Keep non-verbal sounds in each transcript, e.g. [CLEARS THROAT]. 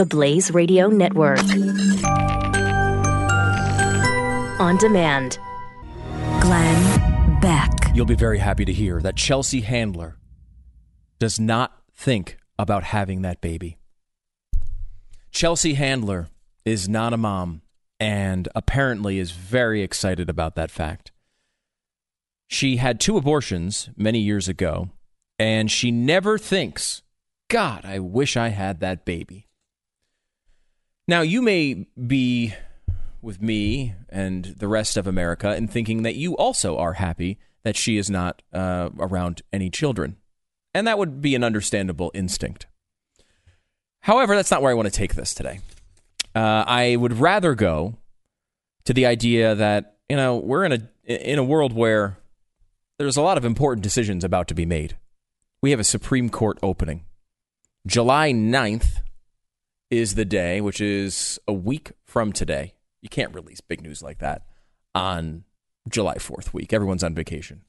the Blaze Radio Network. On demand. Glenn Beck. You'll be very happy to hear that Chelsea Handler does not think about having that baby. Chelsea Handler is not a mom and apparently is very excited about that fact. She had two abortions many years ago, and she never thinks, God, I wish I had that baby. Now, you may be with me and the rest of America in thinking that you also are happy that she is not uh, around any children. And that would be an understandable instinct. However, that's not where I want to take this today. Uh, I would rather go to the idea that you know we're in a in a world where there's a lot of important decisions about to be made. We have a Supreme Court opening. July 9th is the day, which is a week from today. You can't release big news like that on July 4th week. Everyone's on vacation.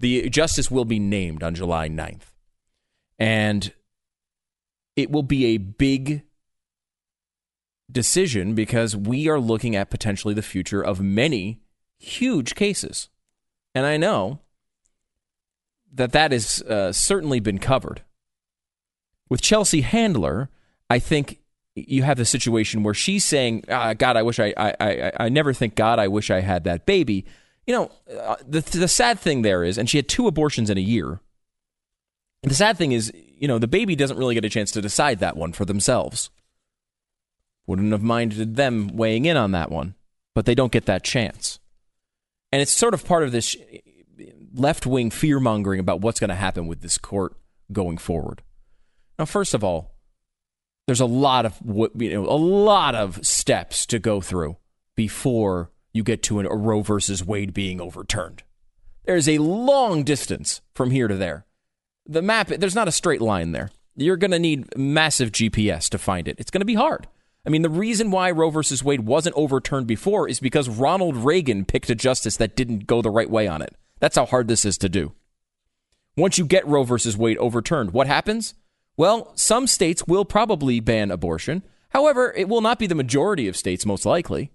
The justice will be named on July 9th. And it will be a big decision because we are looking at potentially the future of many huge cases. And I know that that has uh, certainly been covered. With Chelsea Handler, I think you have the situation where she's saying, ah, "God, I wish I, I, I, I never think God, I wish I had that baby." You know, uh, the the sad thing there is, and she had two abortions in a year. And the sad thing is, you know, the baby doesn't really get a chance to decide that one for themselves. Wouldn't have minded them weighing in on that one, but they don't get that chance. And it's sort of part of this left wing fear mongering about what's going to happen with this court going forward. Now, first of all, there's a lot of you know a lot of steps to go through before you get to an, a Roe versus Wade being overturned. There's a long distance from here to there. The map, there's not a straight line there. You're going to need massive GPS to find it. It's going to be hard. I mean, the reason why Roe versus Wade wasn't overturned before is because Ronald Reagan picked a justice that didn't go the right way on it. That's how hard this is to do. Once you get Roe versus Wade overturned, what happens? Well, some states will probably ban abortion. However, it will not be the majority of states, most likely.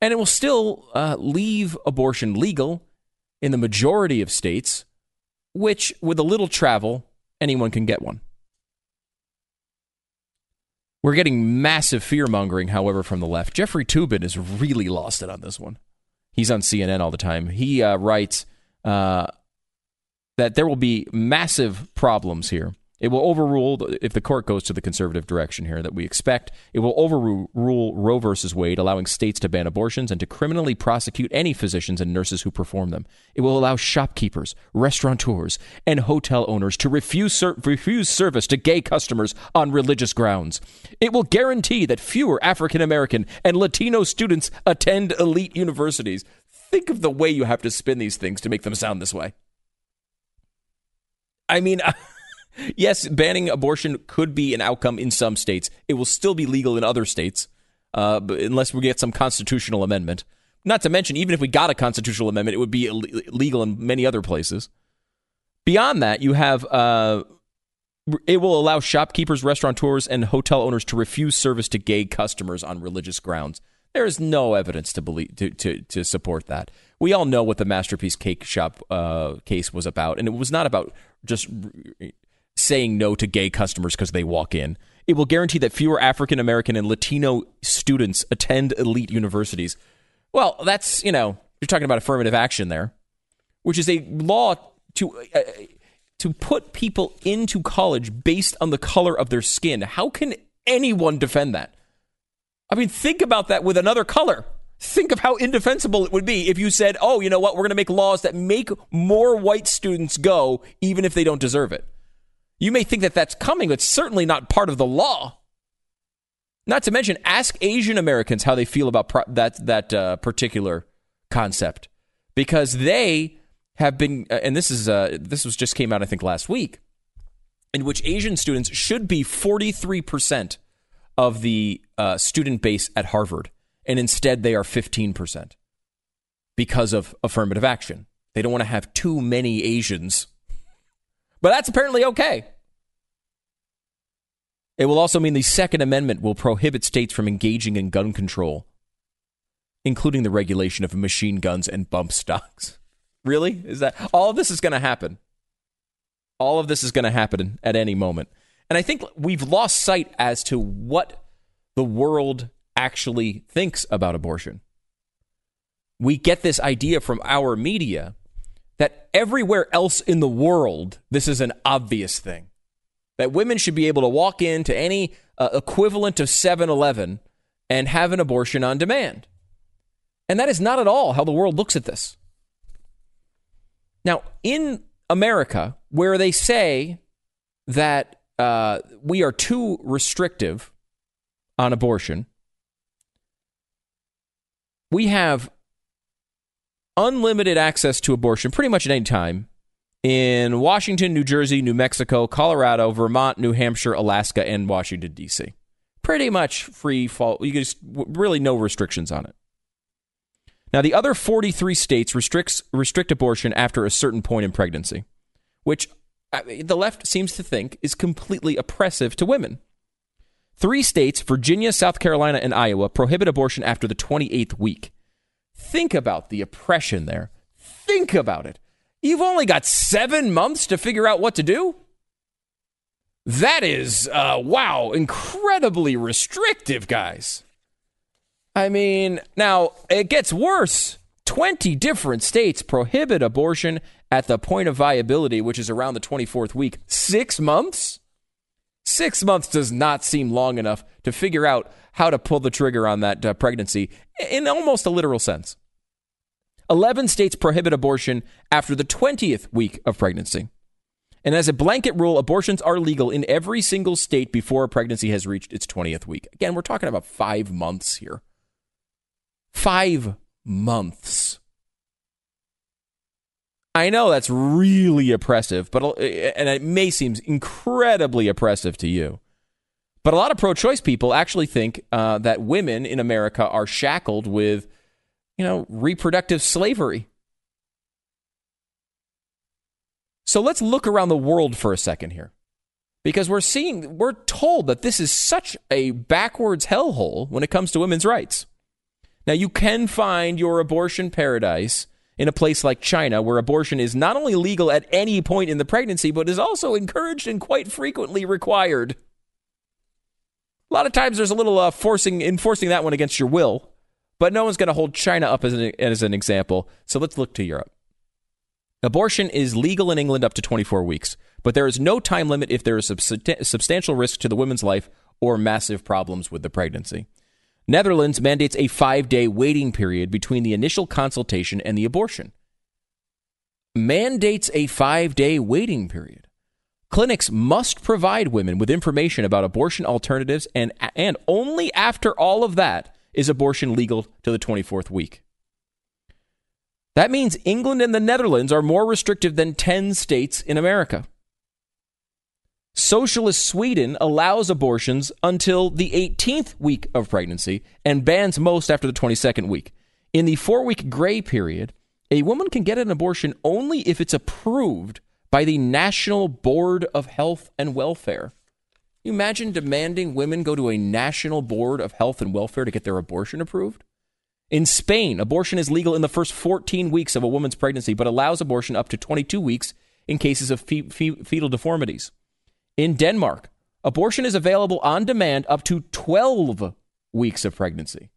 And it will still uh, leave abortion legal in the majority of states, which, with a little travel, anyone can get one. We're getting massive fear mongering, however, from the left. Jeffrey Toobin has really lost it on this one. He's on CNN all the time. He uh, writes uh, that there will be massive problems here it will overrule, if the court goes to the conservative direction here that we expect, it will overrule Roe versus Wade, allowing states to ban abortions and to criminally prosecute any physicians and nurses who perform them. It will allow shopkeepers, restaurateurs, and hotel owners to refuse, ser- refuse service to gay customers on religious grounds. It will guarantee that fewer African American and Latino students attend elite universities. Think of the way you have to spin these things to make them sound this way. I mean, [LAUGHS] yes, banning abortion could be an outcome in some states. It will still be legal in other states, uh, unless we get some constitutional amendment. Not to mention, even if we got a constitutional amendment, it would be illegal in many other places. Beyond that, you have uh, it will allow shopkeepers, restaurateurs, and hotel owners to refuse service to gay customers on religious grounds. There is no evidence to believe to, to, to support that. We all know what the masterpiece cake shop uh, case was about, and it was not about just saying no to gay customers because they walk in. It will guarantee that fewer African American and Latino students attend elite universities. Well, that's, you know, you're talking about affirmative action there, which is a law to uh, to put people into college based on the color of their skin. How can anyone defend that? I mean, think about that with another color. Think of how indefensible it would be if you said, "Oh, you know what? We're going to make laws that make more white students go even if they don't deserve it." You may think that that's coming, but certainly not part of the law. Not to mention, ask Asian Americans how they feel about pro- that that uh, particular concept, because they have been, uh, and this is uh, this was just came out I think last week, in which Asian students should be forty three percent of the uh, student base at Harvard, and instead they are fifteen percent because of affirmative action. They don't want to have too many Asians but that's apparently okay. It will also mean the Second Amendment will prohibit states from engaging in gun control, including the regulation of machine guns and bump stocks. [LAUGHS] Really? Is that all of this is going to happen? All of this is going to happen at any moment. And I think we've lost sight as to what the world actually thinks about abortion. We get this idea from our media that everywhere else in the world, this is an obvious thing. That women should be able to walk into any uh, equivalent of 7 Eleven and have an abortion on demand. And that is not at all how the world looks at this. Now, in America, where they say that uh, we are too restrictive on abortion, we have unlimited access to abortion pretty much at any time in Washington, New Jersey, New Mexico, Colorado, Vermont, New Hampshire, Alaska, and Washington, D.C. Pretty much free fall. You just really no restrictions on it. Now, the other 43 states restricts, restrict abortion after a certain point in pregnancy, which uh, the left seems to think is completely oppressive to women. Three states, Virginia, South Carolina, and Iowa, prohibit abortion after the 28th week. Think about the oppression there. Think about it. You've only got seven months to figure out what to do? That is, uh, wow, incredibly restrictive, guys. I mean, now it gets worse. 20 different states prohibit abortion at the point of viability, which is around the 24th week. Six months? Six months does not seem long enough to figure out how to pull the trigger on that uh, pregnancy in almost a literal sense. 11 states prohibit abortion after the 20th week of pregnancy. And as a blanket rule, abortions are legal in every single state before a pregnancy has reached its 20th week. Again, we're talking about five months here. Five months. I know that's really oppressive, but and it may seem incredibly oppressive to you. But a lot of pro-choice people actually think uh, that women in America are shackled with, you know, reproductive slavery. So let's look around the world for a second here. Because we're seeing, we're told that this is such a backwards hellhole when it comes to women's rights. Now, you can find your abortion paradise in a place like China, where abortion is not only legal at any point in the pregnancy, but is also encouraged and quite frequently required. A lot of times there's a little uh, forcing enforcing that one against your will, but no one's going to hold China up as an, as an example. So let's look to Europe. Abortion is legal in England up to 24 weeks, but there is no time limit if there is substantial risk to the woman's life or massive problems with the pregnancy. Netherlands mandates a five day waiting period between the initial consultation and the abortion. Mandates a five day waiting period. Clinics must provide women with information about abortion alternatives, and, and only after all of that is abortion legal to the 24th week. That means England and the Netherlands are more restrictive than 10 states in America. Socialist Sweden allows abortions until the 18th week of pregnancy and bans most after the 22nd week. In the four week gray period, a woman can get an abortion only if it's approved by the National Board of Health and Welfare. You imagine demanding women go to a National Board of Health and Welfare to get their abortion approved? In Spain, abortion is legal in the first 14 weeks of a woman's pregnancy, but allows abortion up to 22 weeks in cases of fe- fe- fetal deformities. In Denmark, abortion is available on demand up to 12 weeks of pregnancy.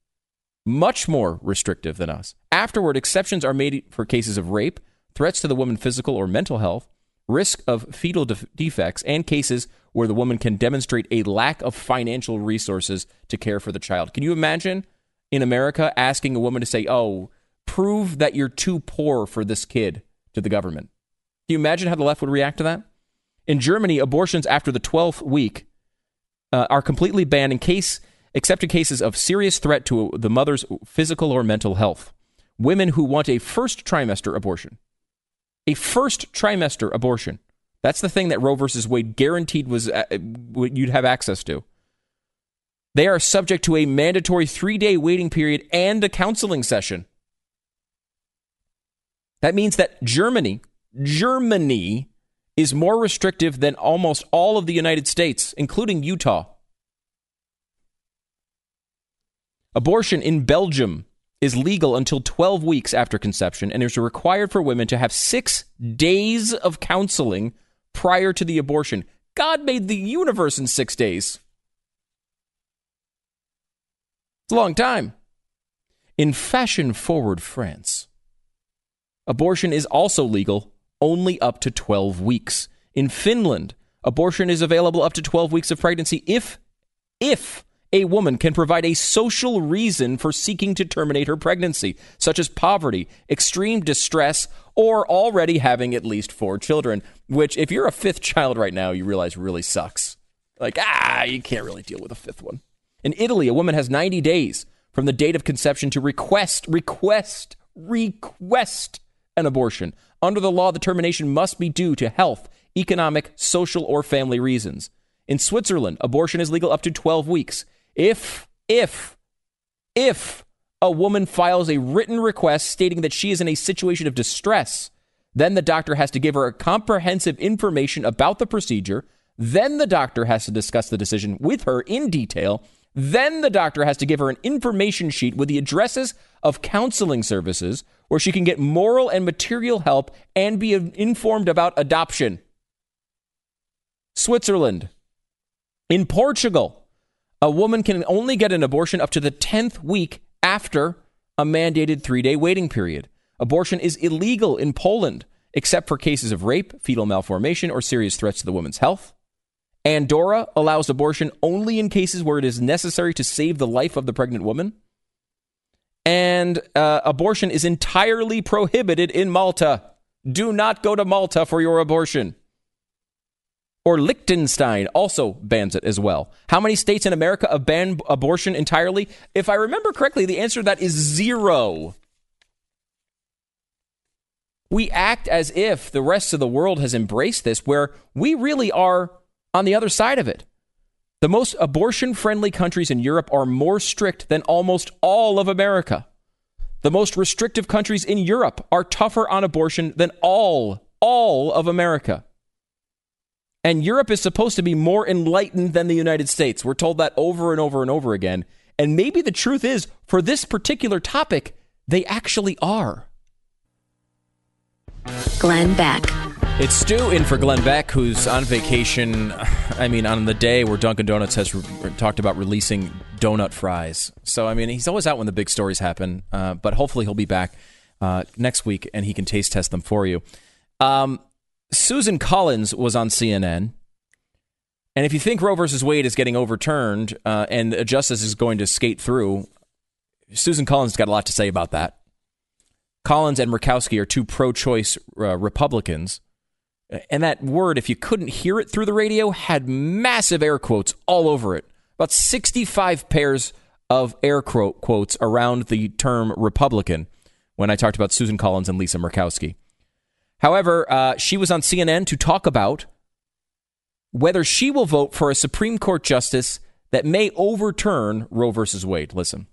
Much more restrictive than us. Afterward, exceptions are made for cases of rape, threats to the woman's physical or mental health, risk of fetal def- defects, and cases where the woman can demonstrate a lack of financial resources to care for the child. Can you imagine in America asking a woman to say, oh, prove that you're too poor for this kid to the government? Can you imagine how the left would react to that? In Germany, abortions after the 12th week uh, are completely banned in case, except in cases of serious threat to the mother's physical or mental health. Women who want a first trimester abortion, a first trimester abortion. That's the thing that Roe versus Wade guaranteed was uh, you'd have access to. They are subject to a mandatory three day waiting period and a counseling session. That means that Germany, Germany is more restrictive than almost all of the United States, including Utah. Abortion in Belgium is legal until 12 weeks after conception and is required for women to have six days of counseling prior to the abortion. God made the universe in six days. It's a long time. In fashion forward France, abortion is also legal only up to 12 weeks. In Finland, abortion is available up to 12 weeks of pregnancy if if a woman can provide a social reason for seeking to terminate her pregnancy, such as poverty, extreme distress, or already having at least four children, which, if you're a fifth child right now, you realize really sucks. Like, ah, you can't really deal with a fifth one. In Italy, a woman has 90 days from the date of conception to request, request, request an abortion. Under the law, the termination must be due to health, economic, social, or family reasons. In Switzerland, abortion is legal up to 12 weeks. If, if, if a woman files a written request stating that she is in a situation of distress, then the doctor has to give her a comprehensive information about the procedure. Then the doctor has to discuss the decision with her in detail. Then the doctor has to give her an information sheet with the addresses of counseling services where she can get moral and material help and be informed about adoption. Switzerland. In Portugal, a woman can only get an abortion up to the 10th week after a mandated three day waiting period. Abortion is illegal in Poland, except for cases of rape, fetal malformation, or serious threats to the woman's health. Andorra allows abortion only in cases where it is necessary to save the life of the pregnant woman. And uh, abortion is entirely prohibited in Malta. Do not go to Malta for your abortion or Liechtenstein also bans it as well. How many states in America have banned abortion entirely? If I remember correctly, the answer to that is zero. We act as if the rest of the world has embraced this, where we really are on the other side of it. The most abortion friendly countries in Europe are more strict than almost all of America. The most restrictive countries in Europe are tougher on abortion than all, all of America. And Europe is supposed to be more enlightened than the United States. We're told that over and over and over again. And maybe the truth is, for this particular topic, they actually are. Glenn Beck. It's Stu in for Glenn Beck, who's on vacation. I mean, on the day where Dunkin' Donuts has re- talked about releasing donut fries. So, I mean, he's always out when the big stories happen. Uh, but hopefully, he'll be back uh, next week and he can taste test them for you. Um, Susan Collins was on CNN. And if you think Roe versus Wade is getting overturned uh, and justice is going to skate through, Susan Collins has got a lot to say about that. Collins and Murkowski are two pro choice uh, Republicans. And that word, if you couldn't hear it through the radio, had massive air quotes all over it. About 65 pairs of air quote quotes around the term Republican when I talked about Susan Collins and Lisa Murkowski. However, uh, she was on CNN to talk about whether she will vote for a Supreme Court justice that may overturn Roe versus Wade. Listen.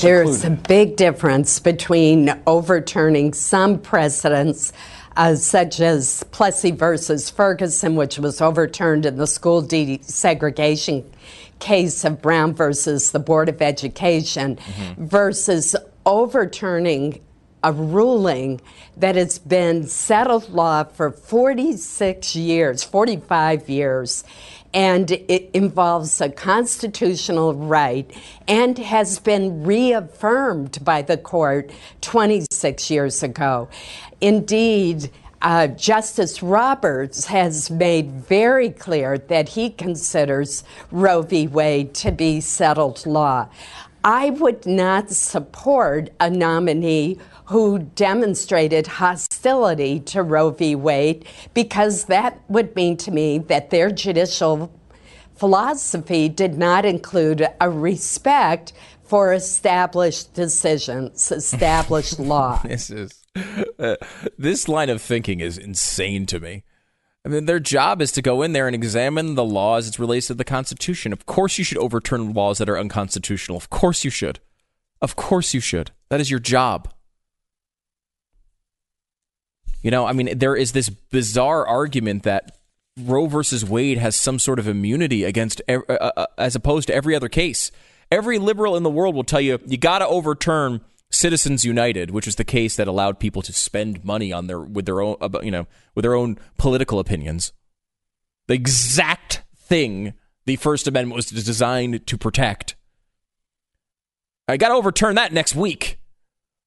There's a big difference between overturning some precedents, uh, such as Plessy versus Ferguson, which was overturned in the school desegregation case of Brown versus the Board of Education, mm-hmm. versus overturning a ruling that has been settled law for 46 years, 45 years, and it involves a constitutional right and has been reaffirmed by the court 26 years ago. Indeed, uh, Justice Roberts has made very clear that he considers Roe v. Wade to be settled law. I would not support a nominee who demonstrated hostility to Roe v. Wade because that would mean to me that their judicial philosophy did not include a respect for established decisions, established [LAUGHS] law. this is uh, this line of thinking is insane to me. I mean, their job is to go in there and examine the laws as it relates to the Constitution. Of course, you should overturn laws that are unconstitutional. Of course, you should. Of course, you should. That is your job. You know, I mean, there is this bizarre argument that Roe versus Wade has some sort of immunity against, uh, uh, uh, as opposed to every other case. Every liberal in the world will tell you you got to overturn Citizens United, which is the case that allowed people to spend money on their with their own you know with their own political opinions. The exact thing the First Amendment was designed to protect. I got to overturn that next week.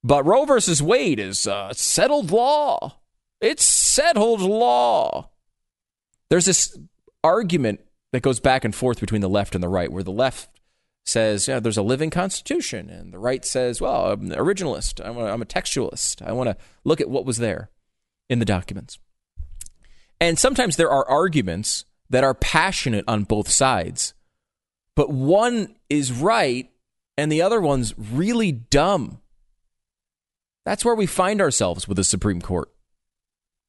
But Roe versus Wade is uh, settled law. It's settled law. There's this argument that goes back and forth between the left and the right, where the left says, yeah, there's a living constitution, and the right says, well, I'm an originalist. I'm a, textualist. I want to look at what was there in the documents. And sometimes there are arguments that are passionate on both sides, but one is right and the other one's really dumb. That's where we find ourselves with the Supreme Court.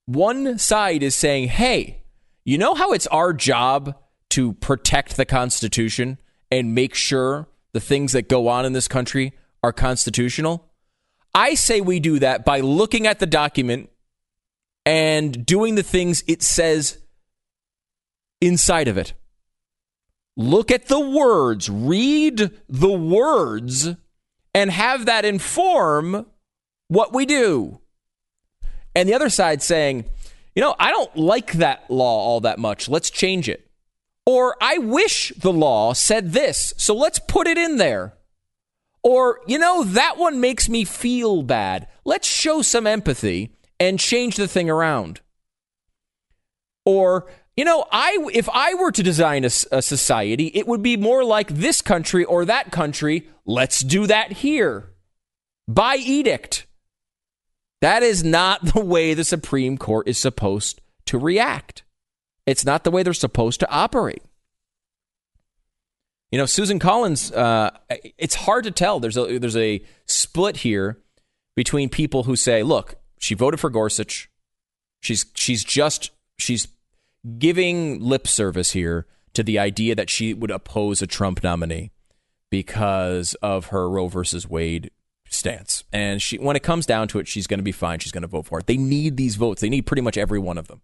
One side is saying, hey, you know how it's our job to protect the Constitution and make sure the things that go on in this country are constitutional? I say we do that by looking at the document and doing the things it says inside of it. Look at the words, read the words, and have that inform what we do. And the other side saying, you know, I don't like that law all that much. Let's change it. Or I wish the law said this, so let's put it in there. Or, you know, that one makes me feel bad. Let's show some empathy and change the thing around. Or, you know, I if I were to design a, a, society, it would be more like this country or that country. Let's do that here by edict. That is not the way the Supreme Court is supposed to react. It's not the way they're supposed to operate. You know, Susan Collins. Uh, it's hard to tell. There's a there's a split here between people who say, "Look, she voted for Gorsuch. She's she's just she's giving lip service here to the idea that she would oppose a Trump nominee because of her Roe versus Wade stance. And she, when it comes down to it, she's going to be fine. She's going to vote for it. They need these votes. They need pretty much every one of them.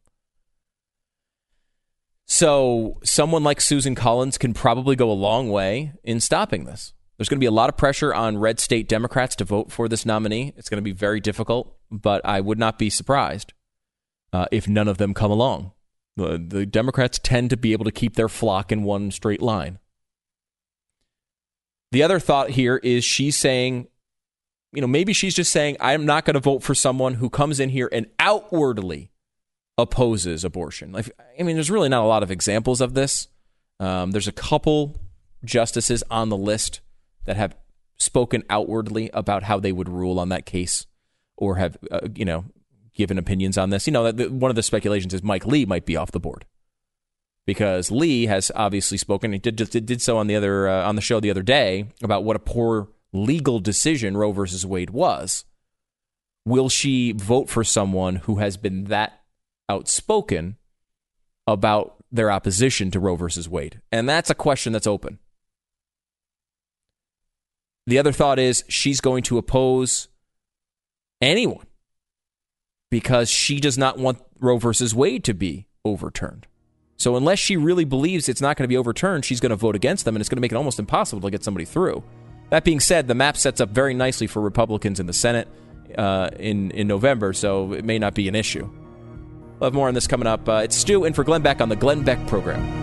So someone like Susan Collins can probably go a long way in stopping this. There's going to be a lot of pressure on red state Democrats to vote for this nominee. It's going to be very difficult, but I would not be surprised uh, if none of them come along. The, the Democrats tend to be able to keep their flock in one straight line. The other thought here is she's saying you know, maybe she's just saying, I'm not going to vote for someone who comes in here and outwardly opposes abortion. Like, I mean, there's really not a lot of examples of this. Um, there's a couple justices on the list that have spoken outwardly about how they would rule on that case or have, uh, you know, given opinions on this. You know, one of the speculations is Mike Lee might be off the board because Lee has obviously spoken. He did did so on the other uh, on the show the other day about what a poor legal decision Roe versus Wade was, will she vote for someone who has been that outspoken about their opposition to Roe versus Wade? And that's a question that's open. The other thought is she's going to oppose anyone because she does not want Roe versus Wade to be overturned. So, unless she really believes it's not going to be overturned, she's going to vote against them, and it's going to make it almost impossible to get somebody through. That being said, the map sets up very nicely for Republicans in the Senate uh, in in November, so it may not be an issue. We'll have more on this coming up. Uh, it's Stu in for Glenn Beck on the Glenn Beck program.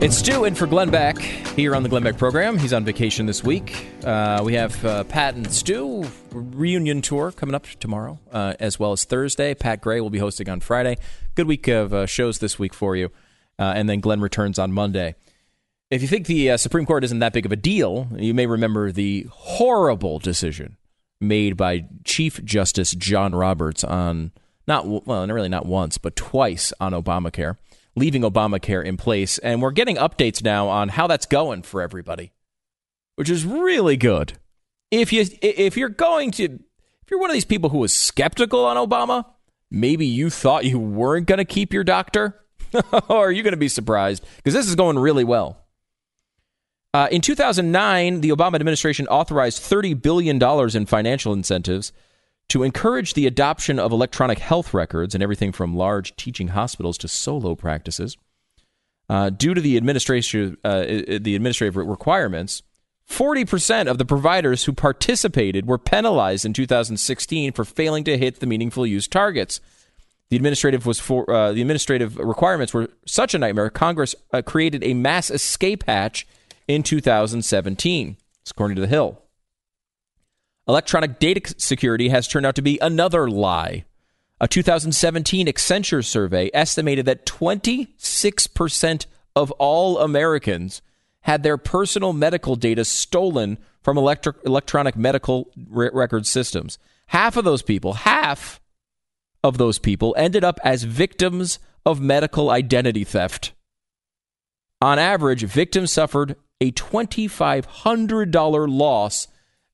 It's Stu in for Glenn Beck here on the Glenn Beck program. He's on vacation this week. Uh, we have uh, Pat and Stu reunion tour coming up tomorrow, uh, as well as Thursday. Pat Gray will be hosting on Friday. Good week of uh, shows this week for you uh, and then Glenn returns on Monday. If you think the uh, Supreme Court isn't that big of a deal, you may remember the horrible decision made by Chief Justice John Roberts on not well, really not once, but twice on Obamacare, leaving Obamacare in place, and we're getting updates now on how that's going for everybody, which is really good. If you if you're going to if you're one of these people who was skeptical on Obama, maybe you thought you weren't going to keep your doctor or [LAUGHS] are you going to be surprised? Because this is going really well. Uh, in 2009, the Obama administration authorized $30 billion in financial incentives to encourage the adoption of electronic health records and everything from large teaching hospitals to solo practices. uh, due to the administration, uh, the administrative requirements, 40% of the providers who participated were penalized in 2016 for failing to hit the meaningful use targets. The administrative was for uh, the administrative requirements were such a nightmare. Congress uh, created a mass escape hatch in 2017, according to the Hill. Electronic data security has turned out to be another lie. A 2017 Accenture survey estimated that 26% of all Americans had their personal medical data stolen from electric, electronic medical re- record systems. Half of those people, half of those people ended up as victims of medical identity theft. On average, victims suffered a $2,500 loss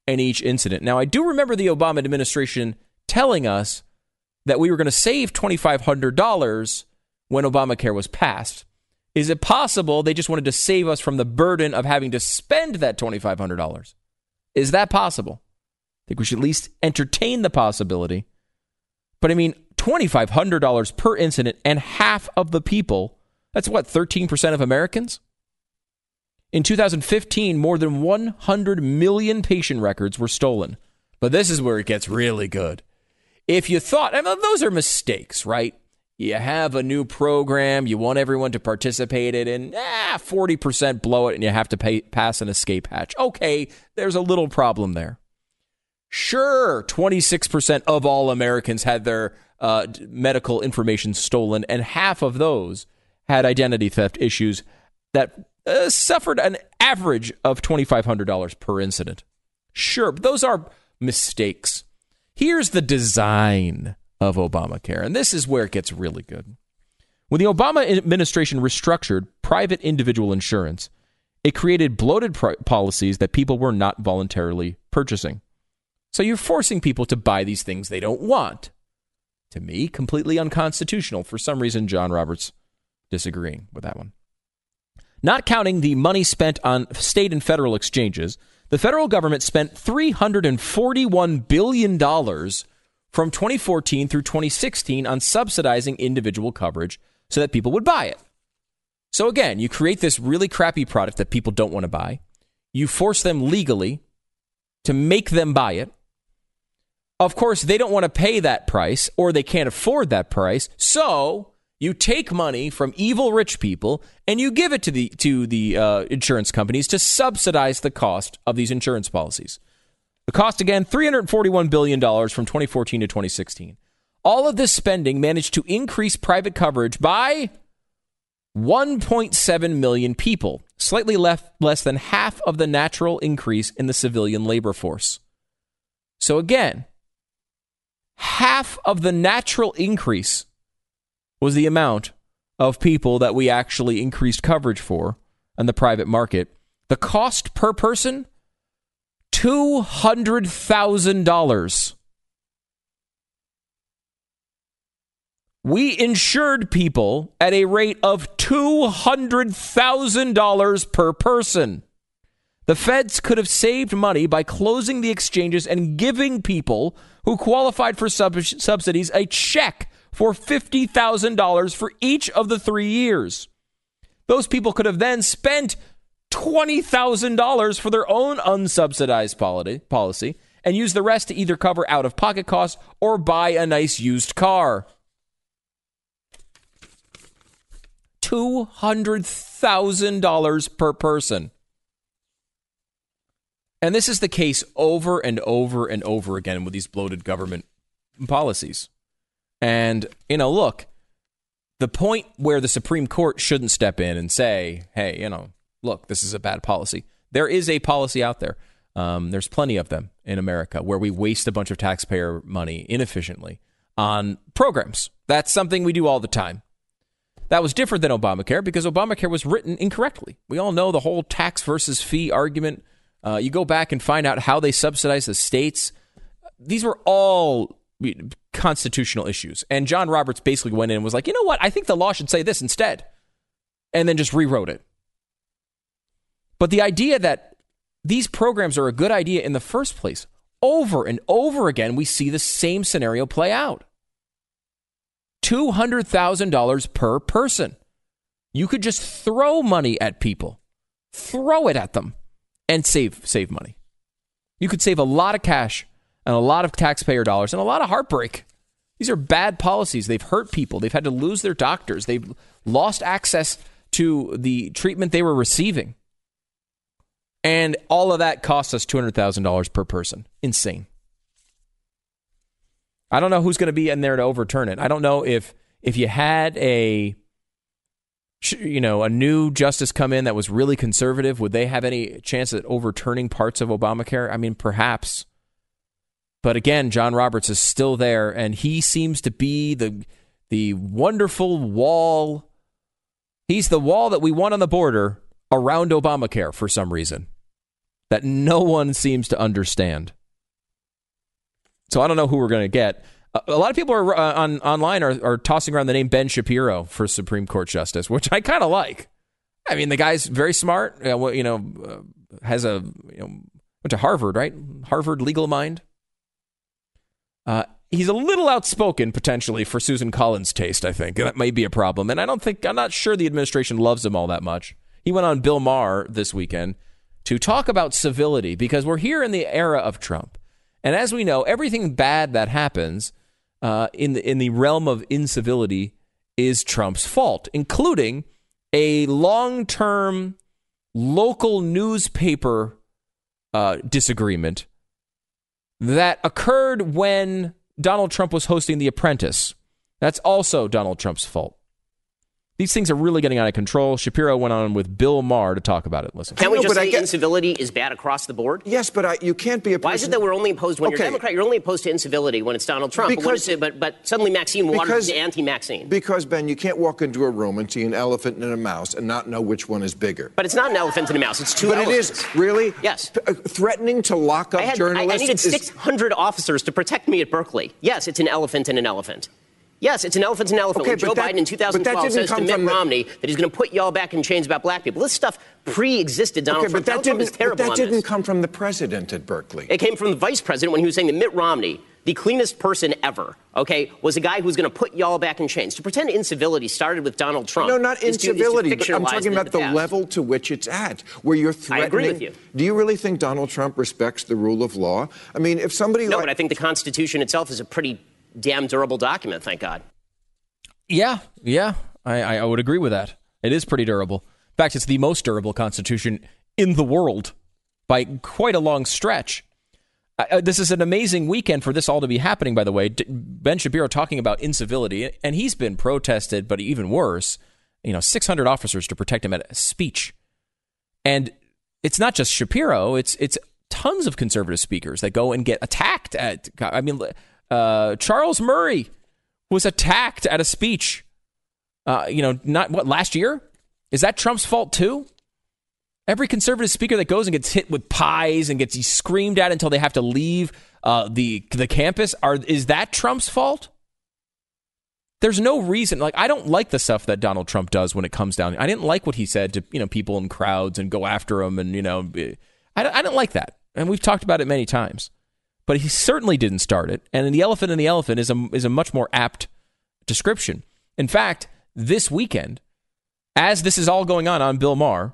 in each incident. Now, I do remember the Obama administration telling us that we were going to save $2,500 when Obamacare was passed. Is it possible they just wanted to save us from the burden of having to spend that $2,500? Is that possible? I think we should at least entertain the possibility. But I mean, $2,500 per incident, and half of the people, that's what, 13% of Americans? In 2015, more than 100 million patient records were stolen. But this is where it gets really good. If you thought, I mean, those are mistakes, right? You have a new program, you want everyone to participate in, and ah, 40% blow it, and you have to pay, pass an escape hatch. Okay, there's a little problem there. Sure, 26% of all Americans had their uh, medical information stolen, and half of those had identity theft issues that uh, suffered an average of $2,500 per incident. Sure, but those are mistakes. Here's the design of Obamacare, and this is where it gets really good. When the Obama administration restructured private individual insurance, it created bloated policies that people were not voluntarily purchasing. So you're forcing people to buy these things they don't want. To me, completely unconstitutional. For some reason, John Roberts disagreeing with that one. Not counting the money spent on state and federal exchanges, the federal government spent $341 billion from 2014 through 2016 on subsidizing individual coverage so that people would buy it. So again, you create this really crappy product that people don't want to buy. You force them legally to make them buy it. Of course, they don't want to pay that price or they can't afford that price. So you take money from evil rich people and you give it to the to the uh, insurance companies to subsidize the cost of these insurance policies. The cost again, $341 billion from 2014 to 2016. All of this spending managed to increase private coverage by 1.7 million people, slightly less, less than half of the natural increase in the civilian labor force. So again, half of the natural increase was the amount of people that we actually increased coverage for in the private market. The cost per person $200,000. We insured people at a rate of $200,000 per person. The feds could have saved money by closing the exchanges and giving people who qualified for sub- subsidies a check for $50,000 for each of the three years. Those people could have then spent $20,000 for their own unsubsidized policy and use the rest to either cover out of pocket costs or buy a nice used car. $200,000 per person. And this is the case over and over and over again with these bloated government policies. And, you know, look, the point where the Supreme Court shouldn't step in and say, hey, you know, look, this is a bad policy. There is a policy out there. Um, there's plenty of them in America where we waste a bunch of taxpayer money inefficiently on programs. That's something we do all the time. That was different than Obamacare because Obamacare was written incorrectly. We all know the whole tax versus fee argument. Uh, you go back and find out how they subsidize the states. These were all constitutional issues. And John Roberts basically went in and was like, you know what? I think the law should say this instead. And then just rewrote it. But the idea that these programs are a good idea in the first place, over and over again, we see the same scenario play out $200,000 per person. You could just throw money at people, throw it at them, and save save money. You could save a lot of cash and a lot of taxpayer dollars and a lot of heartbreak. These are bad policies. They've hurt people. They've had to lose their doctors. They've lost access to the treatment they were receiving. And all of that costs us $200,000 per person. Insane. I don't know who's going to be in there to overturn it. I don't know if if you had a you know a new justice come in that was really conservative, would they have any chance at overturning parts of Obamacare? I mean, perhaps. But again, John Roberts is still there, and he seems to be the the wonderful wall. He's the wall that we want on the border around Obamacare for some reason that no one seems to understand. So I don't know who we're going to get. A lot of people are uh, on online are, are tossing around the name Ben Shapiro for Supreme Court justice, which I kind of like. I mean, the guy's very smart. Uh, you know, uh, has a you know went to Harvard, right? Harvard legal mind. Uh, he's a little outspoken potentially for Susan Collins' taste. I think that may be a problem, and I don't think I'm not sure the administration loves him all that much. He went on Bill Maher this weekend to talk about civility because we're here in the era of Trump. And as we know, everything bad that happens uh, in, the, in the realm of incivility is Trump's fault, including a long term local newspaper uh, disagreement that occurred when Donald Trump was hosting The Apprentice. That's also Donald Trump's fault. These things are really getting out of control. Shapiro went on with Bill Maher to talk about it. Listen. Can we just say get, incivility is bad across the board? Yes, but I, you can't be a Why is it that we're only opposed when okay. you're a Democrat? You're only opposed to incivility when it's Donald Trump. Because, but, but, but, suddenly Maxine Waters is anti-Maxine. Because, Ben, you can't walk into a room and see an elephant and a mouse and not know which one is bigger. But it's not an elephant and a mouse. It's two But elephants. it is. Really? Yes. uh, threatening to lock up I had, journalists? I, I needed 600 officers to protect me at Berkeley. Yes, it's an elephant and an elephant. Yes, it's an elephant and an elephant. Okay, when Joe that, Biden in 2012 says to Mitt Romney the... that he's going to put y'all back in chains about black people. This stuff pre-existed Donald okay, Trump. But that didn't, but that didn't come from the president at Berkeley. It came from the vice president when he was saying that Mitt Romney, the cleanest person ever, okay, was a guy who was going to put y'all back in chains. To pretend incivility started with Donald Trump. No, not incivility. To, I'm talking about the, the level to which it's at, where you're threatening. I agree with you. Do you really think Donald Trump respects the rule of law? I mean, if somebody no, like, but I think the Constitution itself is a pretty damn durable document. Thank God. Yeah, yeah, I, I would agree with that. It is pretty durable. In fact, it's the most durable Constitution in the world by quite a long stretch. Uh, this is an amazing weekend for this all to be happening, by the way. D- ben Shapiro talking about incivility, and he's been protested, but even worse, you know, 600 officers to protect him at a speech. And it's not just Shapiro, it's, it's tons of conservative speakers that go and get attacked at, I mean, uh, Charles Murray was attacked at a speech. Uh, you know, not what last year? Is that Trump's fault too? Every conservative speaker that goes and gets hit with pies and gets screamed at until they have to leave uh, the the campus are is that Trump's fault? There's no reason. Like I don't like the stuff that Donald Trump does when it comes down. I didn't like what he said to you know people in crowds and go after them and you know I I didn't like that. And we've talked about it many times but he certainly didn't start it. And the elephant in the elephant is a is a much more apt description. In fact, this weekend, as this is all going on on Bill Maher,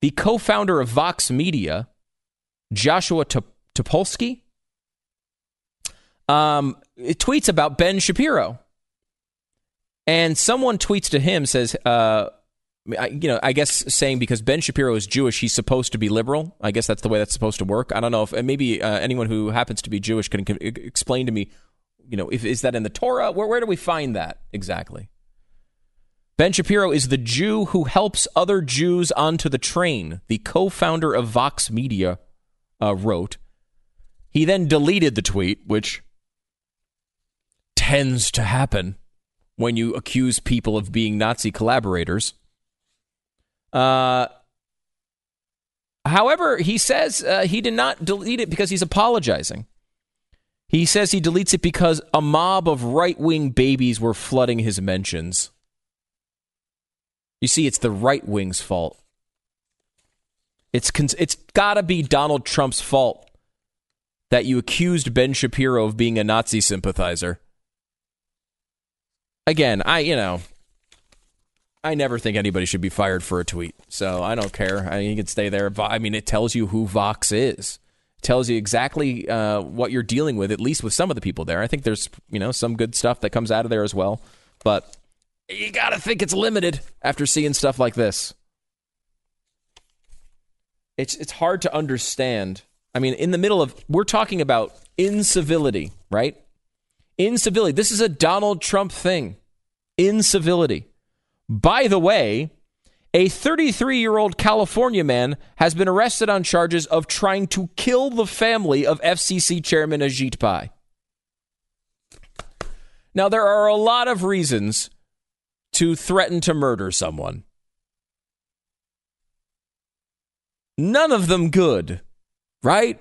the co-founder of Vox Media, Joshua Topolsky, um, tweets about Ben Shapiro, and someone tweets to him says. Uh, you know, I guess saying because Ben Shapiro is Jewish, he's supposed to be liberal. I guess that's the way that's supposed to work. I don't know if maybe uh, anyone who happens to be Jewish can, can, explain to me, you know, if is that in the Torah? Where where do we find that exactly? Ben Shapiro is the Jew who helps other Jews onto the train. The co-founder of Vox Media uh, wrote. He then deleted the tweet, which tends to happen when you accuse people of being Nazi collaborators. Uh, however, he says uh, he did not delete it because he's apologizing. He says he deletes it because a mob of right wing babies were flooding his mentions. You see, it's the right wing's fault. It's it's got to be Donald Trump's fault that you accused Ben Shapiro of being a Nazi sympathizer. Again, I you know I never think anybody should be fired for a tweet. So I don't care. I mean, you can stay there. I mean, it tells you who Vox is. It tells you exactly uh, what you're dealing with, at least with some of the people there. I think there's, you know, some good stuff that comes out of there as well. But you got to think it's limited after seeing stuff like this. It's, it's hard to understand. I mean, in the middle of, we're talking about incivility, right? Incivility. This is a Donald Trump thing. Incivility. By the way, a 33 year old California man has been arrested on charges of trying to kill the family of FCC Chairman Ajit Pai. Now, there are a lot of reasons to threaten to murder someone. None of them good, right?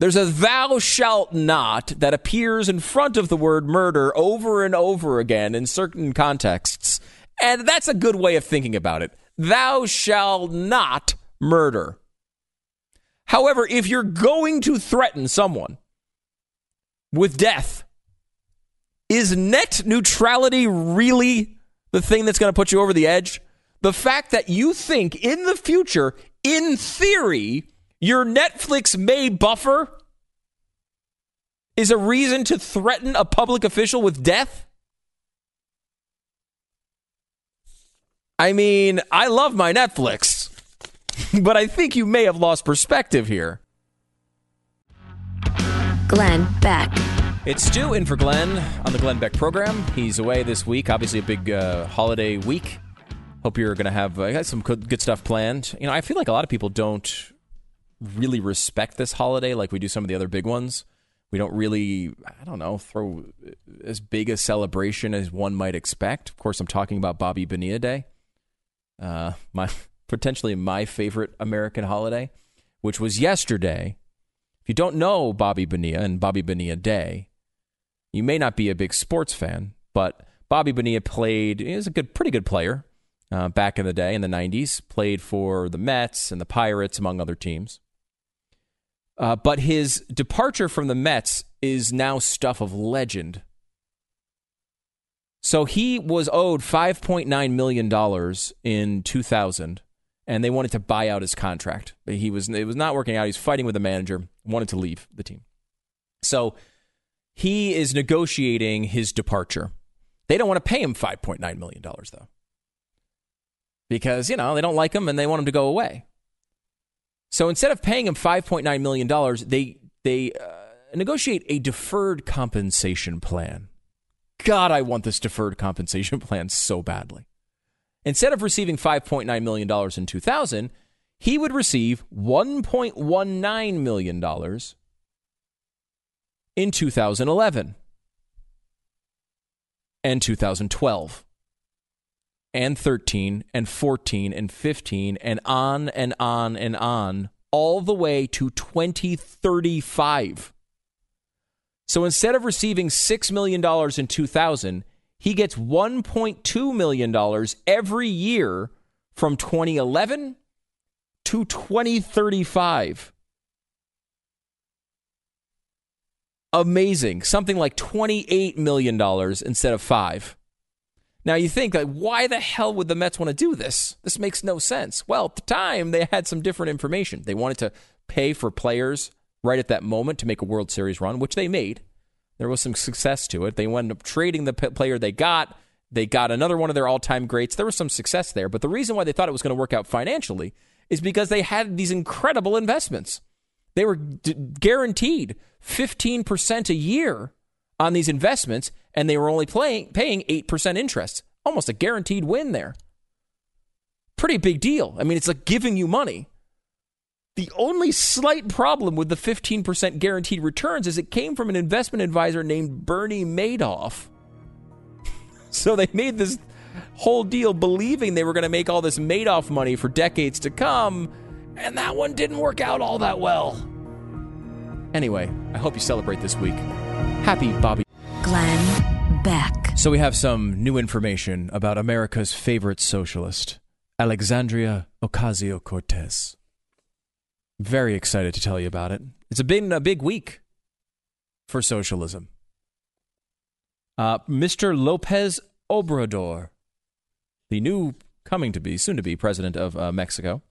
There's a thou shalt not that appears in front of the word murder over and over again in certain contexts. And that's a good way of thinking about it. Thou shalt not murder. However, if you're going to threaten someone with death, is net neutrality really the thing that's going to put you over the edge? The fact that you think in the future, in theory, your Netflix may buffer is a reason to threaten a public official with death? I mean, I love my Netflix, [LAUGHS] but I think you may have lost perspective here. Glenn Beck. It's Stu in for Glenn on the Glenn Beck program. He's away this week, obviously a big uh, holiday week. Hope you're going to have uh, some good, good stuff planned. You know, I feel like a lot of people don't really respect this holiday like we do some of the other big ones. We don't really, I don't know, throw as big a celebration as one might expect. Of course, I'm talking about Bobby Bonilla Day uh, my [LAUGHS] potentially my favorite American holiday, which was yesterday. If you don't know Bobby Bonilla and Bobby Bonilla Day, you may not be a big sports fan, but Bobby Bonilla played. Was a good, pretty good player uh, back in the day in the '90s. Played for the Mets and the Pirates, among other teams. Uh, but his departure from the Mets is now stuff of legend so he was owed $5.9 million in 2000, and they wanted to buy out his contract. He was, it was not working out. He was fighting with the manager, wanted to leave the team. So he is negotiating his departure. They don't want to pay him $5.9 million, though, because, you know, they don't like him and they want him to go away. So instead of paying him $5.9 million, they, they uh, negotiate a deferred compensation plan. God, I want this deferred compensation [LAUGHS] plan so badly. Instead of receiving $5.9 million in 2000, he would receive $1.19 million in 2011 and 2012 and 13 and 14 and 15 and on and on and on all the way to 2035. So instead of receiving $6 million in 2000, he gets $1.2 million every year from 2011 to 2035. Amazing. Something like $28 million instead of five. Now you think like why the hell would the Mets want to do this? This makes no sense. Well, at the time they had some different information. They wanted to pay for players right at that moment to make a World Series run, which they made. There was some success to it. They wound up trading the p- player they got. They got another one of their all time greats. There was some success there. But the reason why they thought it was going to work out financially is because they had these incredible investments. They were d- guaranteed 15% a year on these investments, and they were only playing, paying 8% interest. Almost a guaranteed win there. Pretty big deal. I mean, it's like giving you money. The only slight problem with the 15% guaranteed returns is it came from an investment advisor named Bernie Madoff. [LAUGHS] so they made this whole deal believing they were going to make all this Madoff money for decades to come, and that one didn't work out all that well. Anyway, I hope you celebrate this week. Happy Bobby. Glenn Beck. So we have some new information about America's favorite socialist, Alexandria Ocasio Cortez. Very excited to tell you about it. It's been a big week for socialism. Uh, Mr. Lopez Obrador the new coming to be, soon to be president of uh, Mexico,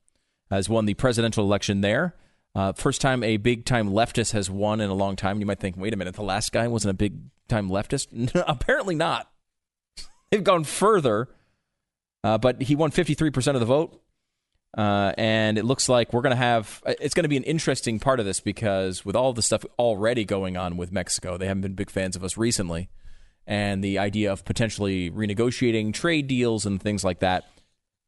has won the presidential election there. Uh, first time a big time leftist has won in a long time. You might think, wait a minute, the last guy wasn't a big time leftist? [LAUGHS] apparently not. [LAUGHS] They've gone further, uh, but he won 53% of the vote. Uh, and it looks like we're going to have, it's going to be an interesting part of this because with all the stuff already going on with Mexico, they haven't been big fans of us recently. And the idea of potentially renegotiating trade deals and things like that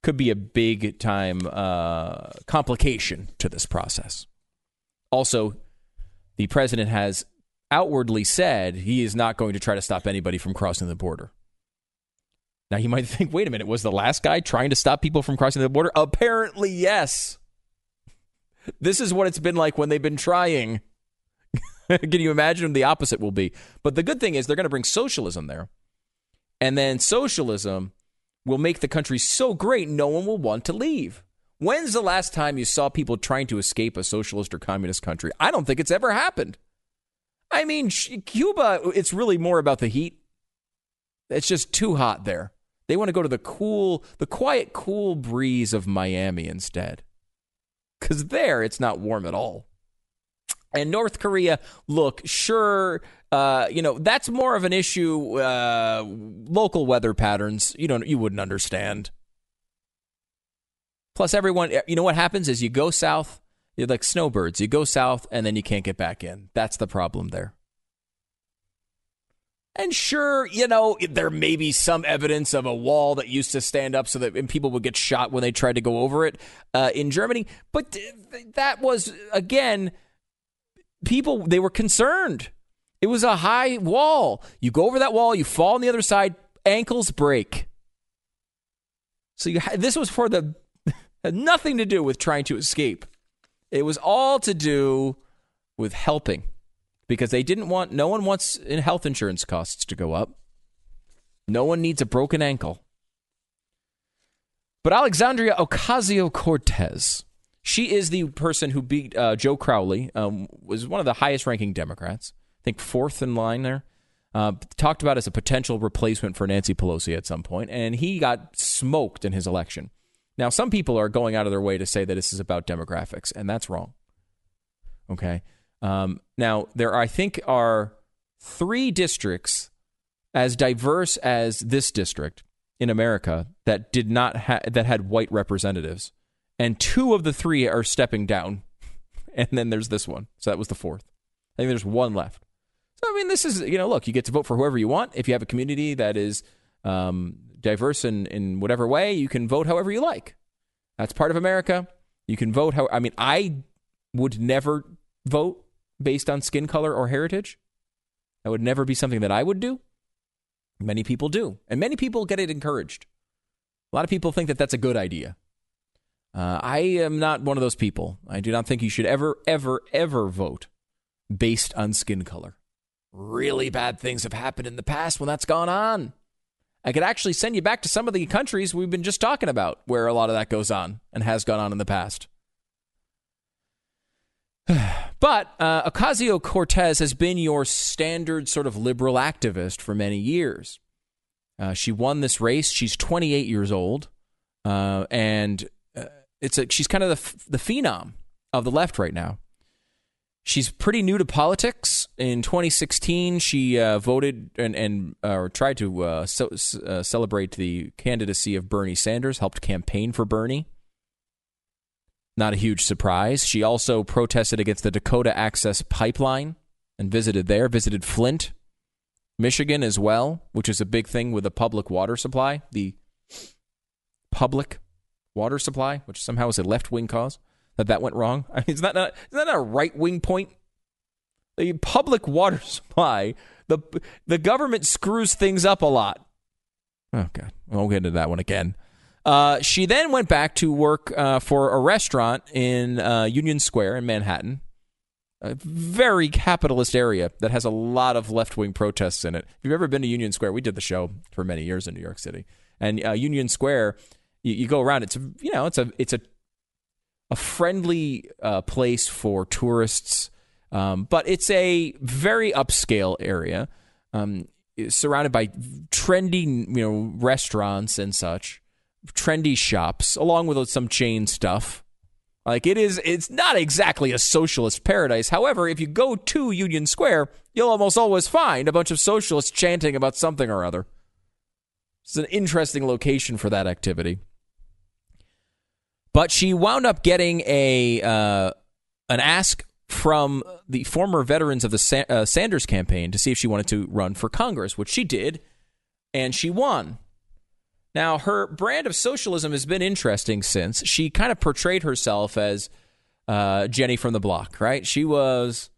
could be a big time uh, complication to this process. Also, the president has outwardly said he is not going to try to stop anybody from crossing the border. Now, you might [LAUGHS] think, wait a minute, was the last guy trying to stop people from crossing the border? Apparently, yes. This is what it's been like when they've been trying. [LAUGHS] Can you imagine the opposite will be? But the good thing is they're going to bring socialism there. And then socialism will make the country so great no one will want to leave. When's the last time you saw people trying to escape a socialist or communist country? I don't think it's ever happened. I mean, Cuba, it's really more about the heat. It's just too hot there. They want to go to the cool, the quiet, cool breeze of Miami instead. Because there, it's not warm at all. And North Korea, look, sure, uh, you know that's more of an issue. Uh, local weather patterns, you don't, you wouldn't understand. Plus, everyone, you know what happens is you go south, you're like snowbirds. You go south and then you can't get back in. That's the problem there. And sure, you know, there may be some evidence of a wall that used to stand up so that people would get shot when they tried to go over it uh, in Germany. But that was, again, people, they were concerned. It was a high wall. You go over that wall, you fall on the other side, ankles break. So you, this was for the [LAUGHS] nothing to do with trying to escape. It was all to do with helping because they didn't want no one wants health insurance costs to go up. No one needs a broken ankle. But Alexandria Ocasio Cortez, she is the person who beat uh, Joe Crowley, um, was one of the highest ranking Democrats I think fourth in line there. Uh, talked about as a potential replacement for Nancy Pelosi at some point, and he got smoked in his election. Now, some people are going out of their way to say that this is about demographics, and that's wrong. Okay. Um, now, there, I think, are three districts as diverse as this district in America that did not ha- that had white representatives, and two of the three are stepping down, [LAUGHS] and then there's this one. So that was the fourth. I think there's one left. So, I mean, this is, you know, look, you get to vote for whoever you want. If you have a community that is um, diverse in, in whatever way, you can vote however you like. That's part of America. You can vote how, I mean, I would never vote based on skin color or heritage. That would never be something that I would do. Many people do. And many people get it encouraged. A lot of people think that that's a good idea. Uh, I am not one of those people. I do not think you should ever, ever, ever vote based on skin color really bad things have happened in the past when that's gone on. I could actually send you back to some of the countries we've been just talking about where a lot of that goes on and has gone on in the past. [SIGHS] But uh, Ocasio Cortez has been your standard sort of liberal activist for many years. Uh, she won this race. She's 28 years old, uh, and uh, it's a, she's kind of the, the phenom of the left right now. She's pretty new to politics. In 2016, she uh, voted and, and uh, tried to so, celebrate the candidacy of Bernie Sanders, helped campaign for Bernie. Not a huge surprise. She also protested against the Dakota Access Pipeline and visited there, visited Flint, Michigan as well, which is a big thing with the public water supply, the public water supply, which somehow is a left wing cause that that went wrong? [LAUGHS] I mean, is that not, is that not a right wing point? The public water [LAUGHS] supply, the the government screws things up a lot. Oh God, I won't get into that one again. Uh, she then went back to work uh, for a restaurant in uh, Union Square in Manhattan, a very capitalist area that has a lot of left wing protests in it. If you've ever been to Union Square, we did the show for many years in New York City, and uh, Union Square, you, you, go around. It's a, you know, it's a it's a a friendly uh, place for tourists, um, but it's a very upscale area, um, surrounded by trendy, you know, restaurants and such. Trendy shops, along with some chain stuff. Like it is, it's not exactly a socialist paradise. However, if you go to Union Square, you'll almost always find a bunch of socialists chanting about something or other. It's an interesting location for that activity. But she wound up getting a uh, an ask from the former veterans of the Sa- uh, Sanders campaign to see if she wanted to run for Congress, which she did, and she won. Now, her brand of socialism has been interesting since she kind of portrayed herself as uh, Jenny from the block, right? She was,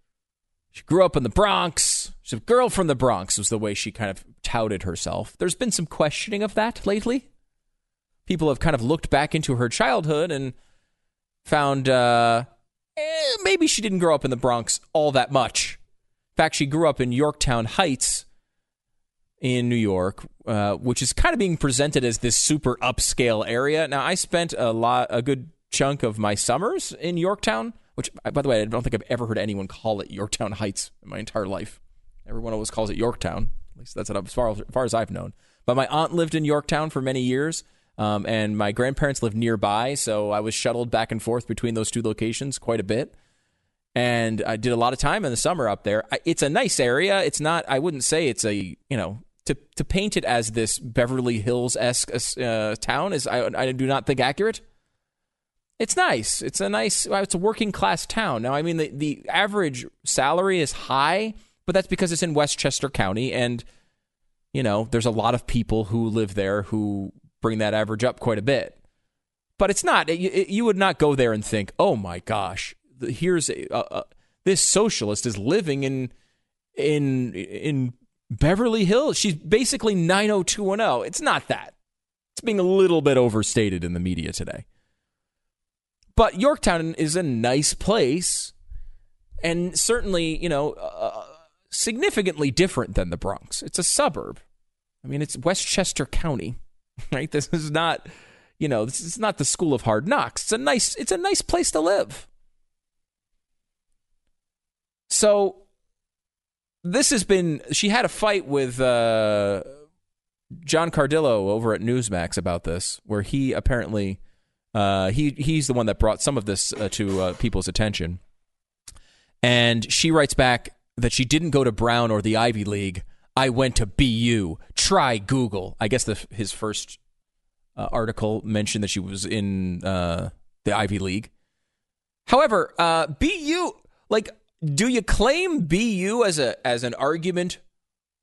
she grew up in the Bronx. She's a girl from the Bronx, was the way she kind of touted herself. There's been some questioning of that lately. People have kind of looked back into her childhood and found uh, eh, maybe she didn't grow up in the Bronx all that much. In fact, she grew up in Yorktown Heights, in New York, uh, which is kind of being presented as this super upscale area. Now, I spent a lot, a good chunk of my summers in Yorktown, which, by the way, I don't think I've ever heard anyone call it Yorktown Heights in my entire life. Everyone always calls it Yorktown. At least that's as far, as far as I've known. But my aunt lived in Yorktown for many years, um, and my grandparents lived nearby, so I was shuttled back and forth between those two locations quite a bit and I did a lot of time in the summer up there. It's a nice area. It's not. I wouldn't say it's a you know to to paint it as this Beverly Hills esque uh, town is I, I do not think accurate. It's nice. It's a nice. It's a working class town. Now, I mean, the the average salary is high, but that's because it's in Westchester County, and you know, there's a lot of people who live there who bring that average up quite a bit. But it's not. You, you would not go there and think, "Oh my gosh, here's a, a, this socialist is living in in in Beverly Hills. She's basically 90210. It's not that. It's being a little bit overstated in the media today. But Yorktown is a nice place and certainly, you know, uh, significantly different than the Bronx. It's a suburb. I mean, it's Westchester County, [LAUGHS] right? This is not, you know, this is not the school of hard knocks. It's a nice it's a nice place to live. So this has been. She had a fight with uh, John Cardillo over at Newsmax about this, where he apparently uh, he he's the one that brought some of this uh, to uh, people's attention. And she writes back that she didn't go to Brown or the Ivy League. I went to BU. Try Google. I guess the, his first uh, article mentioned that she was in uh, the Ivy League. However, uh, BU like do you claim BU as a as an argument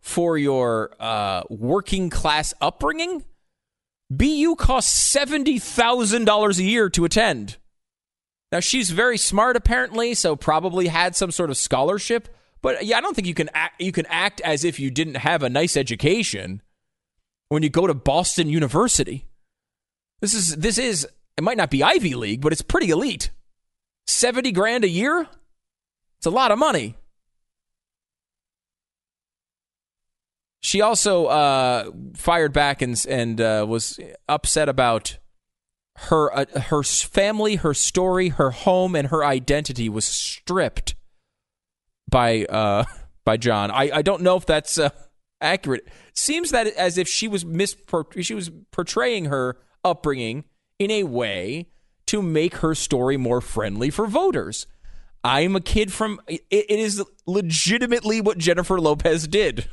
for your uh, working class upbringing? BU costs seventy thousand dollars a year to attend. Now she's very smart, apparently, so probably had some sort of scholarship. But yeah, I don't think you can act, you can act as if you didn't have a nice education when you go to Boston University. This is this is it might not be Ivy League, but it's pretty elite. Seventy grand a year. It's a lot of money. She also uh, fired back and and uh, was upset about her uh, her family, her story, her home, and her identity was stripped by uh, [LAUGHS] by John. I, I don't know if that's uh, accurate. seems that as if she was mis she was portraying her upbringing in a way to make her story more friendly for voters. I'm a kid from. It, is legitimately what Jennifer Lopez did,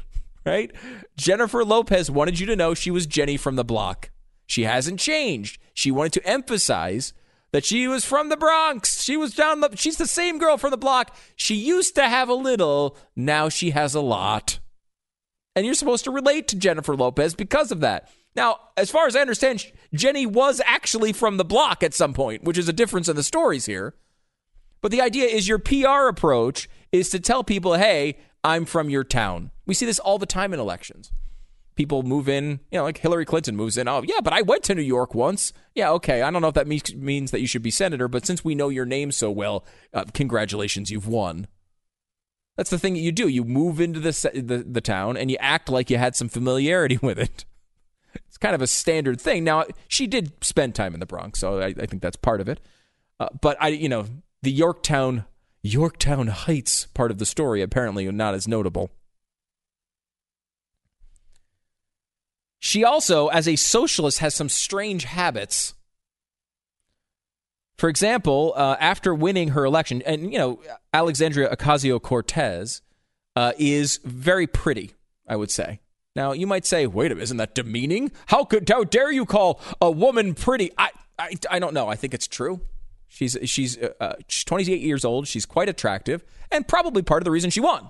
right? Jennifer Lopez wanted you to know she was Jenny from the block. She hasn't changed. She wanted to emphasize that she was from the Bronx. She was down the. She's the same girl from the block. She used to have a little. Now she has a lot. And you're supposed to relate to Jennifer Lopez because of that. Now, as far as I understand, Jenny was actually from the block at some point, which is a difference in the stories here. But the idea is your PR approach is to tell people, hey, I'm from your town. We see this all the time in elections. People move in, you know, like Hillary Clinton moves in. Oh, yeah, but I went to New York once. Yeah, okay. I don't know if that means, that you should be senator, but since we know your name so well, uh, congratulations, you've won. That's the thing that you do. You move into the, the, the town and you act like you had some familiarity [LAUGHS] with it. It's kind of a standard thing. Now, she did spend time in the Bronx, so I, I think that's part of it. Uh, but I, you know, the Yorktown Yorktown Heights part of the story apparently not as notable. She also, as a socialist, has some strange habits. For example, uh, after winning her election, and you know, Alexandria Ocasio Cortez uh, is very pretty, I would say. Now, you might say, wait a minute, isn't that demeaning? How could, how dare you call a woman pretty? I, I, I don't know. I think it's true. She's, she's, uh, uh she's 28 years old. She's quite attractive and probably part of the reason she won.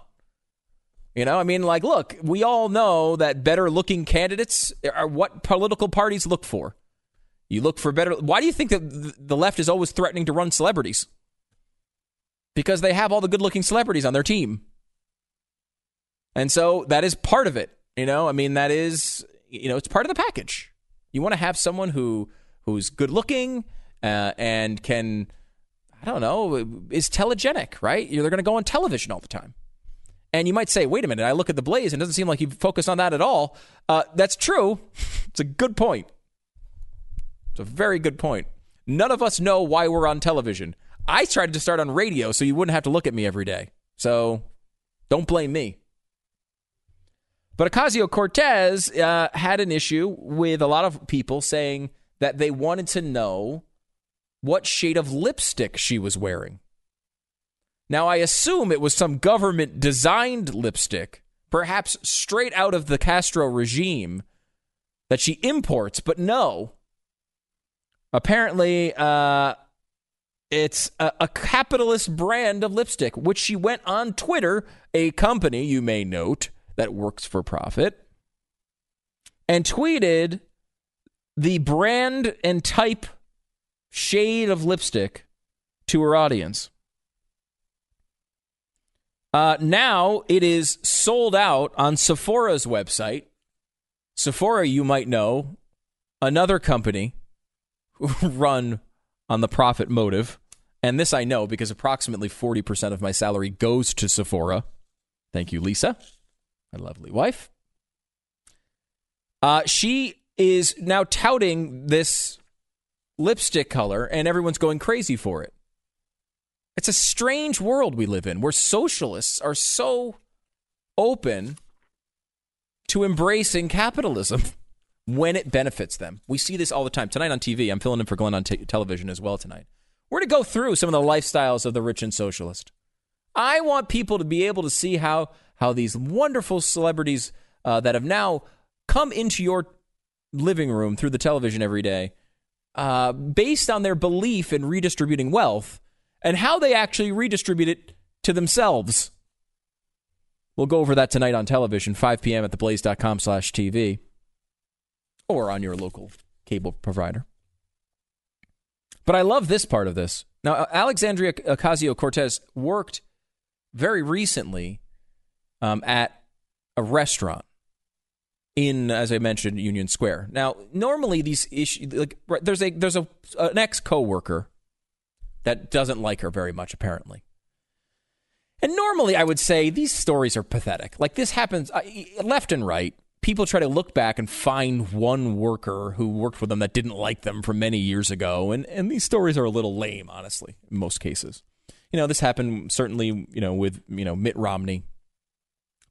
You know, I mean, like, look, we all know that better looking candidates are what political parties look for. You look for better. Why do you think that the left is always threatening to run celebrities? Because they have all the good looking celebrities on their team. And so that is part of it. You know, I mean, that is, you know, it's part of the package. You want to have someone who who's good looking uh, and can, I don't know, is telegenic, right? They're going to go on television all the time. And you might say, wait a minute, I look at the Blaze and it doesn't seem like you focus on that at all. Uh, that's true. [LAUGHS] it's a good point. It's a very good point. None of us know why we're on television. I tried to start on radio so you wouldn't have to look at me every day. So don't blame me. But Ocasio Cortez uh, had an issue with a lot of people saying that they wanted to know what shade of lipstick she was wearing. Now, I assume it was some government designed lipstick, perhaps straight out of the Castro regime that she imports, but no. Apparently, uh, it's a, a, capitalist brand of lipstick, which she went on Twitter, a company you may note that works for profit, and tweeted the brand and type shade of lipstick to her audience. Uh, now it is sold out on Sephora's website. Sephora, you might know, another company [LAUGHS] run on the profit motive. And this I know because approximately 40% of my salary goes to Sephora. Thank you, Lisa, my lovely wife. Uh, she is now touting this lipstick color, and everyone's going crazy for it. It's a strange world we live in where socialists are so open to embracing capitalism [LAUGHS] when it benefits them. We see this all the time. Tonight on TV, I'm filling in for Glenn on t- television as well tonight. We're going to go through some of the lifestyles of the rich and socialist. I want people to be able to see how, how these wonderful celebrities uh, that have now come into your living room through the television every day, uh, based on their belief in redistributing wealth, and how they actually redistribute it to themselves. We'll go over that tonight on television, 5 p.m. at theblaze.com slash TV or on your local cable provider. But I love this part of this. Now, Alexandria Ocasio Cortez worked very recently um, at a restaurant in, as I mentioned, Union Square. Now, normally these issues, like, there's a there's a an ex coworker that doesn't like her very much, apparently. And normally, I would say these stories are pathetic. Like this happens left and right. People try to look back and find one worker who worked with them that didn't like them from many years ago, and and these stories are a little lame, honestly, in most cases. You know, this happened certainly, you know, with you know Mitt Romney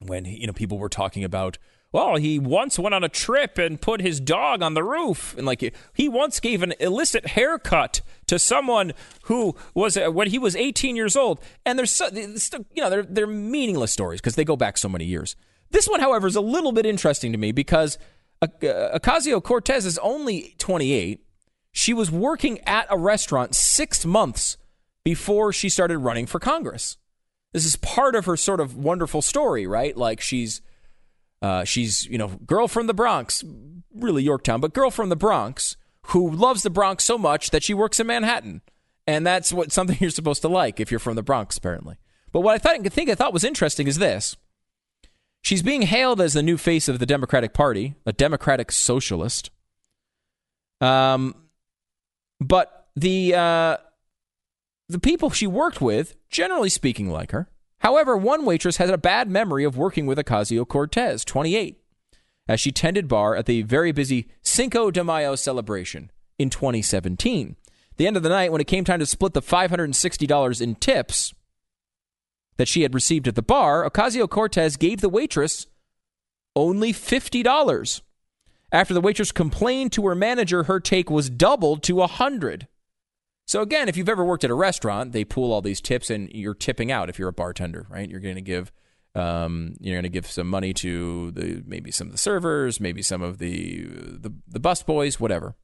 when you know people were talking about well, he once went on a trip and put his dog on the roof, and like he once gave an illicit haircut to someone who was uh, when he was 18 years old. And there's so, you know they're they're meaningless stories because they go back so many years. This one, however, is a little bit interesting to me because uh, Ocasio Cortez is only 28. She was working at a restaurant six months before she started running for Congress. This is part of her sort of wonderful story, right? Like she's uh, she's, you know, girl from the Bronx, really Yorktown, but girl from the Bronx who loves the Bronx so much that she works in Manhattan. And that's what something [LAUGHS] you're supposed to like if you're from the Bronx, apparently. But what I thought, think I thought was interesting is this. She's being hailed as the new face of the Democratic Party, a democratic socialist. Um, but the uh, the people she worked with, generally speaking, like her. However, one waitress has a bad memory of working with Ocasio Cortez, 28, as she tended bar at the very busy Cinco de Mayo celebration in 2017. The end of the night, when it came time to split the $560 in tips that she had received at the bar, Ocasio Cortez gave the waitress only $50. After the waitress complained to her manager, her take was doubled to 100. So again, if you've ever worked at a restaurant, they pool all these tips and you're tipping out if you're a bartender, right? You're going to give um, you're going to give some money to the maybe some of the servers, maybe some of the the, the boys, whatever.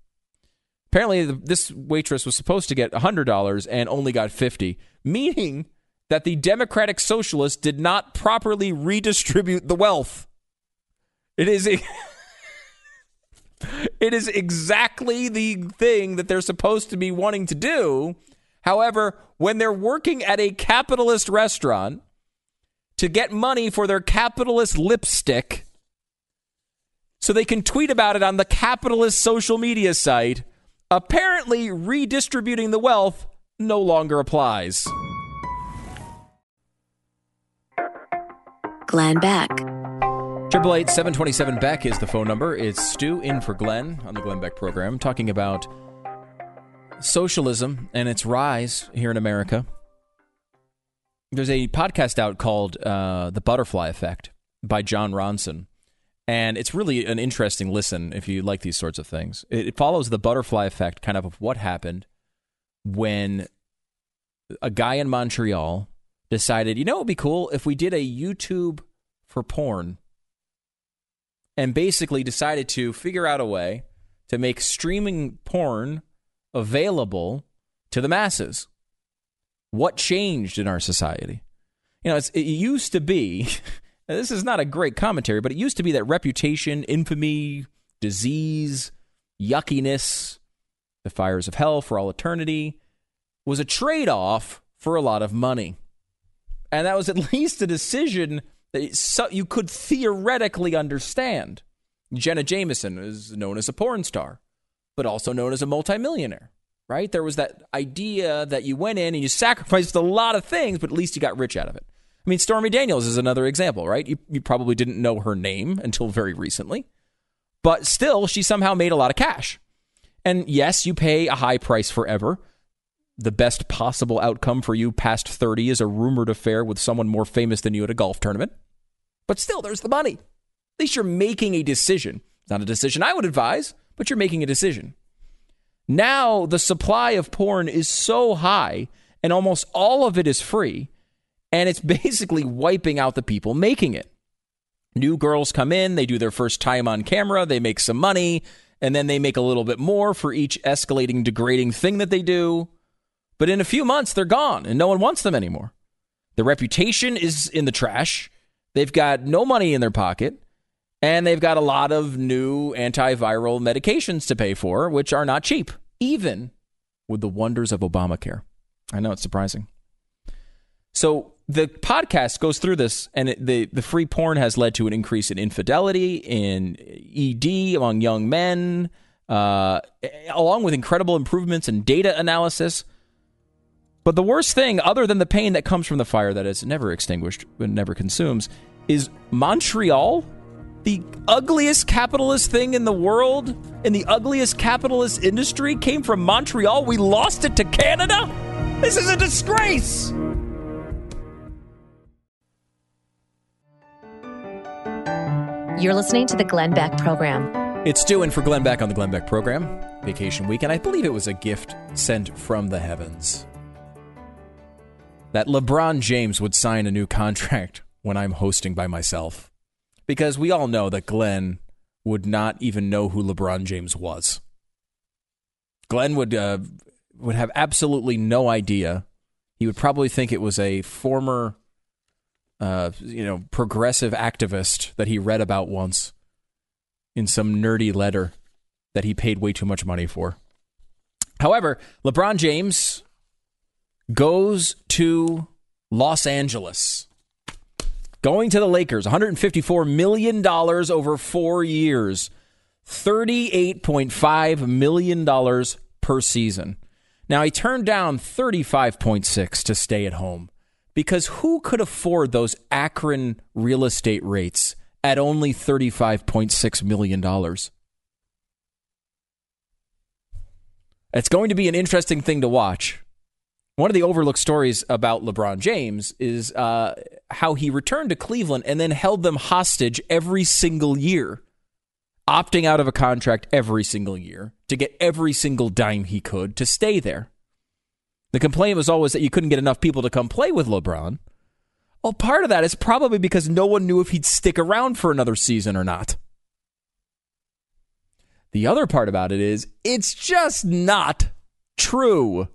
Apparently, the, this waitress was supposed to get $100 and only got 50, meaning that the Democratic Socialists did not properly redistribute the wealth. It is a, it is exactly the thing that they're supposed to be wanting to do. However, when they're working at a capitalist restaurant to get money for their capitalist lipstick so they can tweet about it on the capitalist social media site, apparently redistributing the wealth no longer applies. Glenn Beck. Triple eight seven twenty seven Beck is the phone number. It's Stu in for Glenn on the Glenn Beck program, talking about socialism and its rise here in America. There's a podcast out called uh, "The Butterfly Effect" by Jon Ronson, and it's really an interesting listen if you like these sorts of things. It, it follows the butterfly effect, kind of of what happened when a guy in Montreal decided, you know, it would be cool if we did a YouTube for porn and basically decided to figure out a way to make streaming porn available to the masses. What changed in our society? You know, it used to be, [LAUGHS] this is not a great commentary, but it used to be that reputation, infamy, disease, yuckiness, the fires of hell for all eternity was a trade off for a lot of money. And that was at [LAUGHS] least a decision that you could theoretically understand. Jenna Jameson is known as a porn star, but also known as a multimillionaire, right? There was that idea that you went in and you sacrificed a lot of things, but at least you got rich out of it. I mean, Stormy Daniels is another example, right? You, you probably didn't know her name until very recently, but still, she somehow made a lot of cash. And yes, you pay a high price forever, the best possible outcome for you past 30 is a rumored affair with someone more famous than you at a golf tournament. But still, there's the money. At least you're making a decision. It's not a decision I would advise, but you're making a decision. Now, the supply of porn is so high, and almost all of it is free, and it's [LAUGHS] basically wiping out the people making it. New girls come in, they do their first time on camera, they make some money, and then they make a little bit more for each escalating, degrading thing that they do. But in a few months, they're gone and no one wants them anymore. The reputation is in the trash. They've got no money in their pocket. And they've got a lot of new antiviral medications to pay for, which are not cheap, even with the wonders of Obamacare. I know it's surprising. So the podcast goes through this, and it, the, the free porn has led to an increase in infidelity, in ED among young men, uh, along with incredible improvements in data analysis. But the worst thing, other than the pain that comes from the fire that is never extinguished and never consumes, is Montreal, the ugliest capitalist thing in the world, in the ugliest capitalist industry, came from Montreal. We lost it to Canada? This is a disgrace! You're listening to the Glenn Beck program. It's Stu in for Glenn Beck on the Glenn Beck program. Vacation week, and I believe it was a gift sent from the heavens that LeBron James would sign a new contract when I'm hosting by myself. Because we all know that Glenn would not even know who LeBron James was. Glenn would uh, would have absolutely no idea. He would probably think it was a former uh, you know, progressive activist that he read about once in some nerdy letter that he paid way too much money for. However, LeBron James goes to Los Angeles. Going to the Lakers, $154 million over four years, $38.5 million per season. Now, he turned down 35.6 to stay at home because who could afford those Akron real estate rates at only $35.6 million? It's going to be an interesting thing to watch one of the overlooked stories about LeBron James is uh, how he returned to Cleveland and then held them hostage every single year. opting out of a contract every single year to get every single dime he could to stay there. The complaint was always that you couldn't get enough people to come play with LeBron. Well, part of that is probably because no one knew if he'd stick around for another season or not. The other part about it is it's just not true.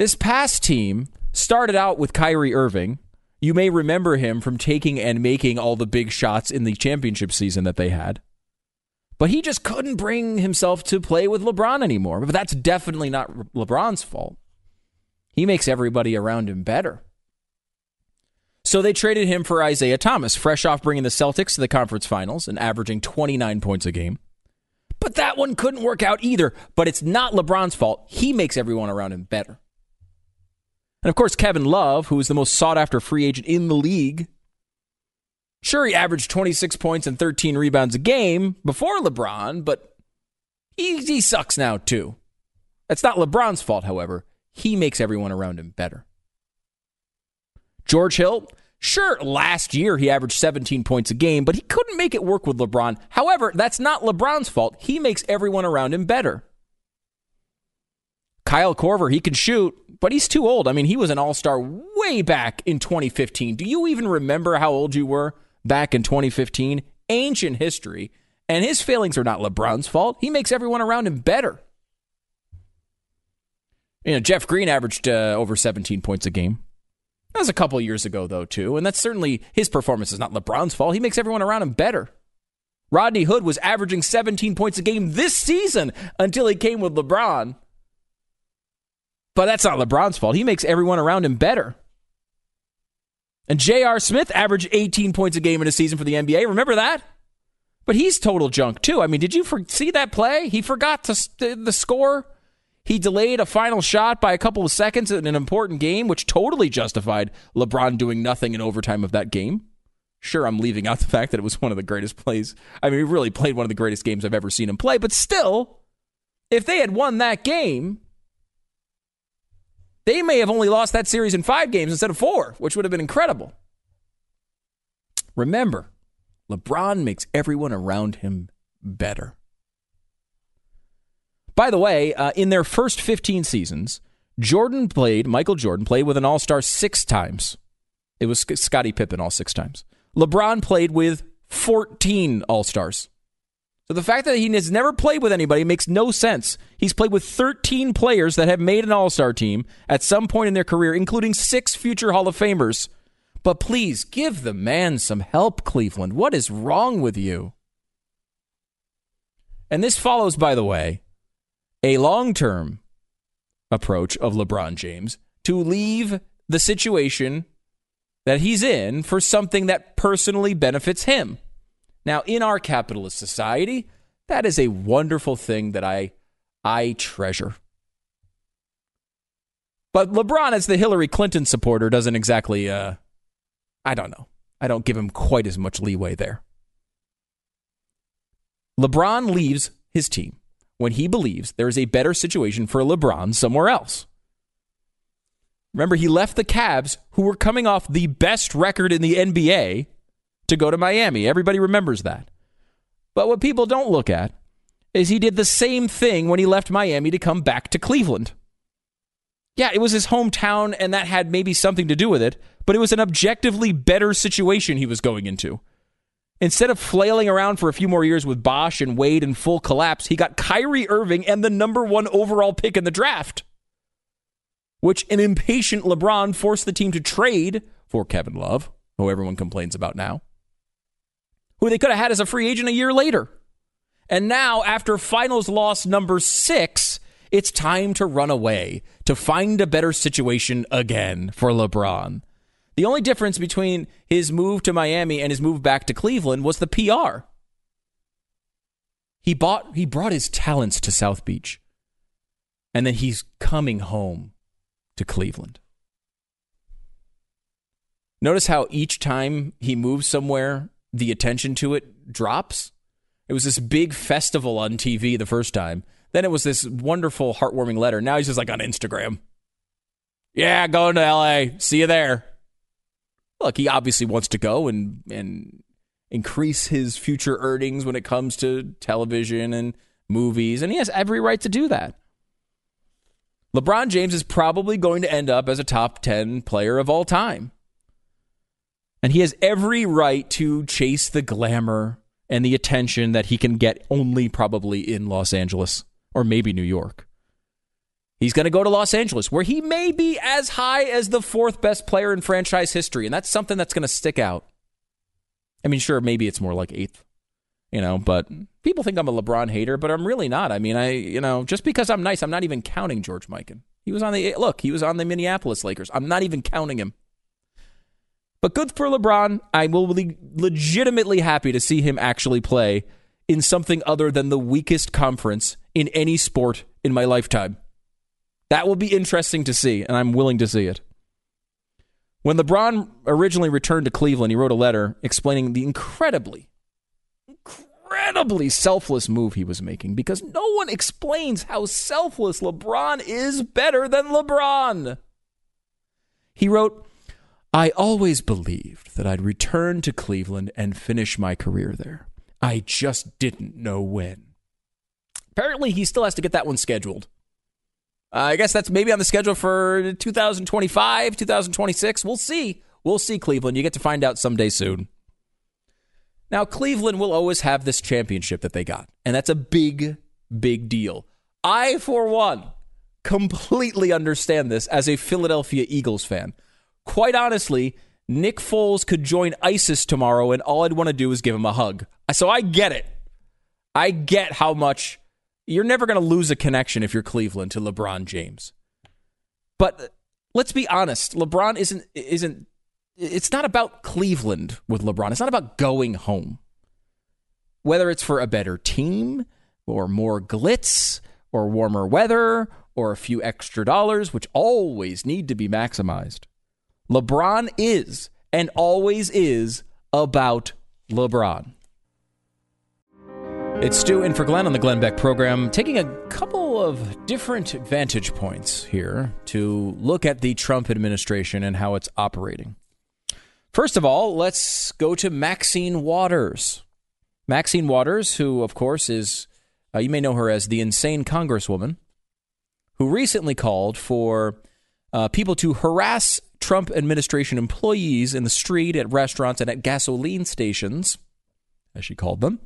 This past team started out with Kyrie Irving. You may remember him from taking and making all the big shots in the championship season that they had. But he just couldn't bring himself to play with LeBron anymore. But that's definitely not LeBron's fault. He makes everybody around him better. So they traded him for Isaiah Thomas, fresh off bringing the Celtics to the conference finals and averaging 29 points a game. But that one couldn't work out either. But it's not LeBron's fault. He makes everyone around him better. And of course, Kevin Love, who is the most sought after free agent in the league. Sure, he averaged 26 points and 13 rebounds a game before LeBron, but he, he sucks now too. That's not LeBron's fault, however. He makes everyone around him better. George Hill, sure, last year he averaged 17 points a game, but he couldn't make it work with LeBron. However, that's not LeBron's fault. He makes everyone around him better. Kyle Korver, he can shoot, but he's too old. I mean, he was an all star way back in 2015. Do you even remember how old you were back in 2015? Ancient history. And his failings are not LeBron's fault. He makes everyone around him better. You know, Jeff Green averaged uh, over 17 points a game. That was a couple years ago, though, too. And that's certainly his performance is not LeBron's fault. He makes everyone around him better. Rodney Hood was averaging 17 points a game this season until he came with LeBron. But that's not LeBron's fault. He makes everyone around him better. And J.R. Smith averaged 18 points a game in a season for the NBA. Remember that? But he's total junk, too. I mean, did you for- see that play? He forgot to st- the score he delayed a final shot by a couple of seconds in an important game, which totally justified LeBron doing nothing in overtime of that game. Sure, I'm leaving out the fact that it was one of the greatest plays. I mean, he really played one of the greatest games I've ever seen him play, but still, if they had won that game, they may have only lost that series in five games instead of four, which would have been incredible. Remember, LeBron makes everyone around him better. By the way, uh, in their first 15 seasons, Jordan played, Michael Jordan played with an all star six times. It was Scottie Pippen all six times. LeBron played with 14 all stars. So the fact that he has never played with anybody makes no sense. He's played with 13 players that have made an all star team at some point in their career, including six future Hall of Famers. But please give the man some help, Cleveland. What is wrong with you? And this follows, by the way, a long term approach of LeBron James to leave the situation that he's in for something that personally benefits him. Now, in our capitalist society, that is a wonderful thing that I I treasure. But LeBron, as the Hillary Clinton supporter, doesn't exactly uh I don't know. I don't give him quite as much leeway there. LeBron leaves his team when he believes there is a better situation for LeBron somewhere else. Remember, he left the Cavs, who were coming off the best record in the NBA, to go to Miami. Everybody remembers that. But what people don't look at is he did the same thing when he left Miami to come back to Cleveland. Yeah, it was his hometown, and that had maybe something to do with it, but it was an objectively better situation he was going into. Instead of flailing around for a few more years with Bosh and Wade in full collapse, he got Kyrie Irving and the number one overall pick in the draft, which an impatient LeBron forced the team to trade for Kevin Love, who everyone complains about now, who they could have had as a free agent a year later. And now, after finals loss number six, it's time to run away to find a better situation again for LeBron. The only difference between his move to Miami and his move back to Cleveland was the PR. He bought he brought his talents to South Beach. And then he's coming home to Cleveland. Notice how each time he moves somewhere, the attention to it drops. It was this big festival on TV the first time. Then it was this wonderful, heartwarming letter. Now he's just like on Instagram. Yeah, going to LA. See you there look, he obviously wants to go and and increase his future earnings when it comes to television and movies, and he has every right to do that. LeBron James is probably going to end up as a top 10 player of all time. And he has every right to chase the glamour and the attention that he can get only probably in Los Angeles or maybe New York. He's going to go to Los Angeles, where he may be as high as the fourth best player in franchise history. And that's something that's going to stick out. I mean, sure, maybe it's more like eighth, you know, but people think I'm a LeBron hater, but I'm really not. I mean, I, you know, just because I'm nice, I'm not even counting George Mikan. He was on the, look, he was on the Minneapolis Lakers. I'm not even counting him. But good for LeBron. I will be legitimately happy to see him actually play in something other than the weakest conference in any sport in my lifetime. That will be interesting to see, and I'm willing to see it. When LeBron originally returned to Cleveland, he wrote a letter explaining the incredibly, incredibly selfless move he was making because no one explains how selfless LeBron is better than LeBron. He wrote, I always believed that I'd return to Cleveland and finish my career there. I just didn't know when. Apparently, he still has to get that one scheduled. Uh, I guess that's maybe on the schedule for 2025, 2026. We'll see. We'll see, Cleveland. You get to find out someday soon. Now, Cleveland will always have this championship that they got, and that's a big, big deal. I, for one, completely understand this as a Philadelphia Eagles fan. Quite honestly, Nick Foles could join ISIS tomorrow, and all I'd want to do is give him a hug. So I get it. I get how much you're never going to lose a connection if you're Cleveland to LeBron James. But uh, let's be honest, LeBron isn't isn't it's not about Cleveland with LeBron. It's not about going home. Whether it's for a better team or more glitz or warmer weather or a few extra dollars, which always need to be maximized. LeBron is and always is about LeBron. It's Stu in for Glenn on the Glenn Beck program, taking a couple of different vantage points here to look at the Trump administration and how it's operating. First of all, let's go to Maxine Waters. Maxine Waters, who, of course, is, uh, you may know her as the insane congresswoman, who recently called for uh, people to harass Trump administration employees in the street, at restaurants, and at gasoline stations, as she called them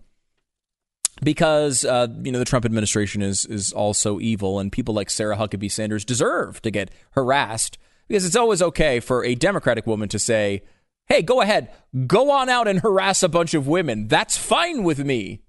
because uh, you know the Trump administration is is also evil, and people like Sarah Huckabee Sanders deserve to get harassed because it's always okay for a Democratic woman to say, "Hey, go ahead, go on out and harass a bunch of women. That's fine with me."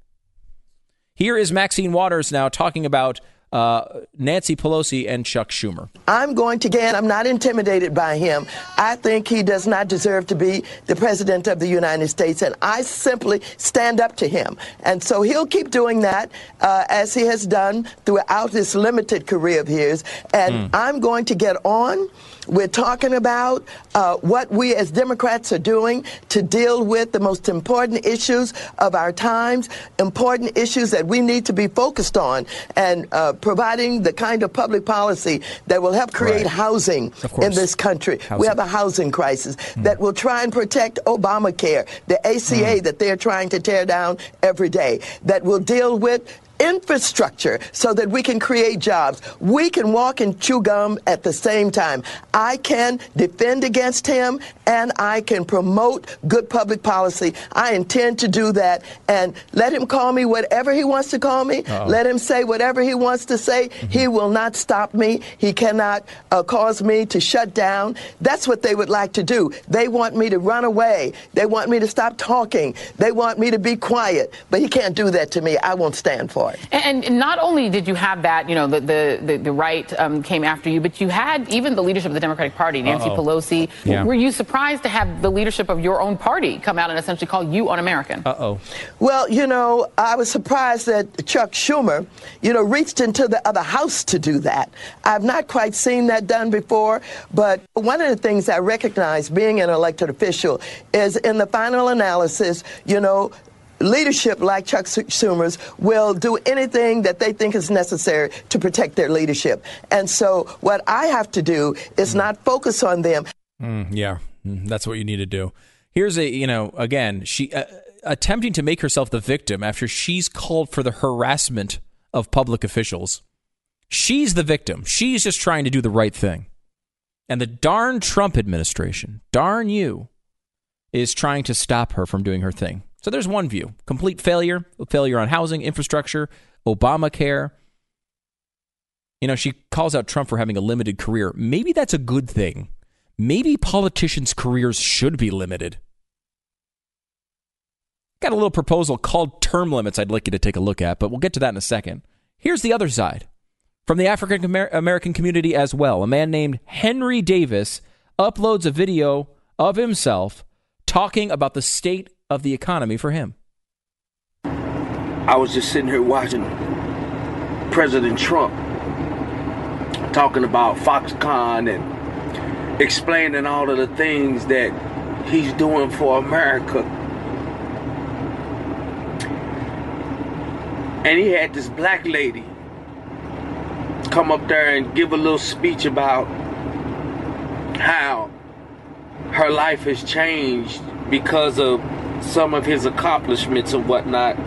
Here is Maxine Waters now talking about uh, Nancy Pelosi and Chuck Schumer. I'm going to again. I'm not intimidated by him. I think he does not deserve to be the president of the United States, and I simply stand up to him. And so he'll keep doing that uh, as he has done throughout this limited career of his. And mm. I'm going to get on. We're talking about uh, what we as Democrats are doing to deal with the most important issues of our times, important issues that we need to be focused on, and uh, providing the kind of public policy that will help create right. housing in this country. Housing. We have a housing crisis mm. that will try and protect Obamacare, the ACA mm. that they're trying to tear down every day, that will deal with infrastructure so that we can create jobs. We can walk and chew gum at the same time. I can defend against him and I can promote good public policy. I intend to do that and let him call me whatever he wants to call me. Uh-oh. Let him say whatever he wants to say. Mm-hmm. He will not stop me. He cannot uh, cause me to shut down. That's what they would like to do. They want me to run away. They want me to stop talking. They want me to be quiet. But he can't do that to me. I won't stand for it. And, and not only did you have that, you know, the, the, the, the right um, came after you, but you had even the leadership of the Democratic Party, Nancy Uh-oh. Pelosi. Yeah. Were you surprised to have the leadership of your own party come out and essentially call you un-American? Uh-oh. Well, you know, I was surprised that Chuck Schumer, you know, reached into the other house to do that. I've not quite seen that done before, but one of the things I recognize being an elected official is in the final analysis, you know, leadership like Chuck Schumer's will do anything that they think is necessary to protect their leadership. And so what I have to do is mm. not focus on them. Mm, yeah, mm, that's what you need to do. Here's a, you know, again, she. Uh, attempting to make herself the victim after she's called for the harassment of public officials. She's the victim. She's just trying to do the right thing. And the darn Trump administration, darn you, is trying to stop her from doing her thing. So there's one view complete failure, failure on housing, infrastructure, Obamacare. You know, she calls out Trump for having a limited career. Maybe that's a good thing. Maybe politicians' careers should be limited. Got a little proposal called term limits I'd like you to take a look at, but we'll get to that in a second. Here's the other side from the African American community as well. A man named Henry Davis uploads a video of himself talking about the state of the economy for him. I was just sitting here watching President Trump talking about Foxconn and explaining all of the things that he's doing for America. And he had this black lady come up there and give a little speech about how her life has changed because of some of his accomplishments and whatnot.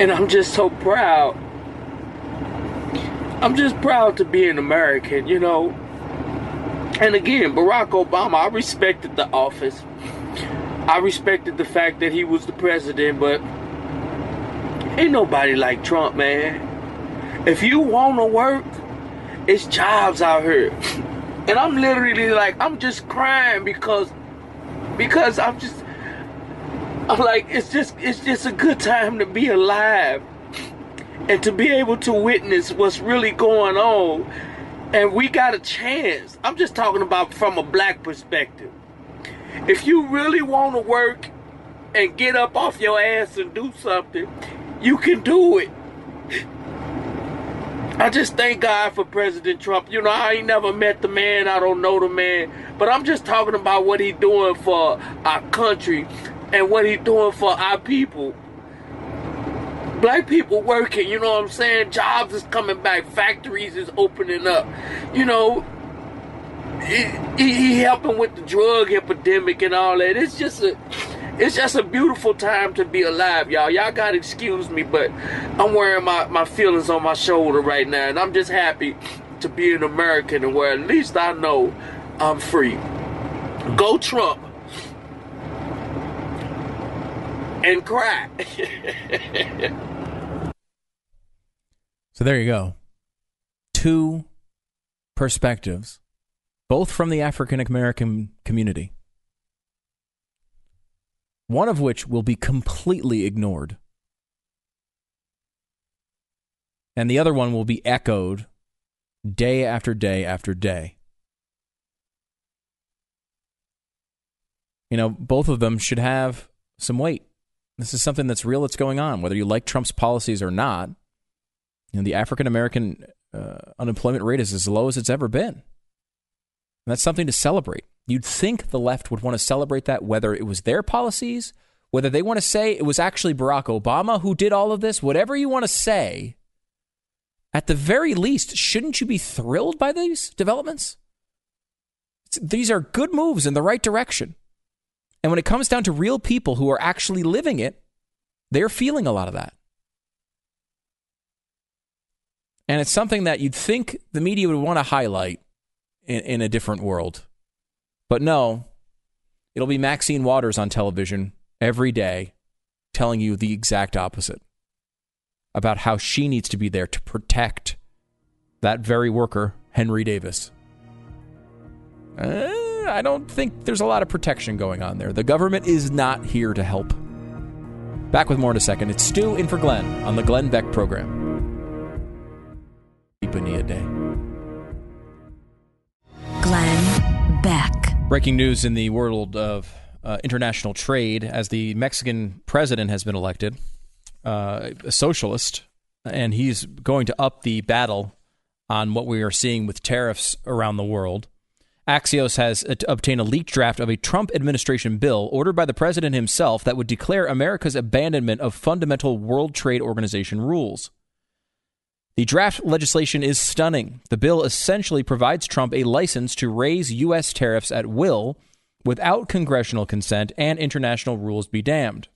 And I'm just so proud. I'm just proud to be an American, you know. And again, Barack Obama, I respected the office. I respected the fact that he was the president, but ain't nobody like Trump, man. If you want to work, it's jobs out here. [LAUGHS] And I'm literally like, I'm just crying because, because I'm just, I'm like, it's just, it's just a good time to be alive and to be able to witness what's really going on. And we got a chance. I'm just talking about from a black perspective. If you really want to work and get up off your ass and do something, you can do it. I just thank God for President Trump. You know, I ain't never met the man. I don't know the man. But I'm just talking about what he doing for our country and what he doing for our people. Black people working, you know what I'm saying? Jobs is coming back. Factories is opening up. You know, he, he, he helping with the drug epidemic and all that. It's just a it's just a beautiful time to be alive, y'all. Y'all gotta excuse me, but I'm wearing my, my feelings on my shoulder right now, and I'm just happy to be an American and where at least I know I'm free. Go Trump. And cry. [LAUGHS] so there you go. Two perspectives, both from the African American community one of which will be completely ignored. And the other one will be echoed day after day after day. You know, both of them should have some weight. This is something that's real that's going on, whether you like Trump's policies or not. You know, the African American uh, unemployment rate is as low as it's ever been. And that's something to celebrate. You'd think the left would want to celebrate that, whether it was their policies, whether they want to say it was actually Barack Obama who did all of this, whatever you want to say. At the very least, shouldn't you be thrilled by these developments? These are good moves in the right direction. And when it comes down to real people who are actually living it, they're feeling a lot of that. And it's something that you'd think the media would want to highlight in, in a different world. But no, it'll be Maxine Waters on television every day telling you the exact opposite about how she needs to be there to protect that very worker, Henry Davis. Uh, I don't think there's a lot of protection going on there. The government is not here to help. Back with more in a second. It's Stu in for Glenn on the Glenn Beck program. Day. Glenn Beck. Breaking news in the world of uh, international trade as the Mexican president has been elected, uh, a socialist, and he's going to up the battle on what we are seeing with tariffs around the world. Axios has obtained a leaked draft of a Trump administration bill ordered by the president himself that would declare America's abandonment of fundamental World Trade Organization rules. The draft legislation is stunning. The bill essentially provides Trump a license to raise U.S. tariffs at will without congressional consent and international rules be damned.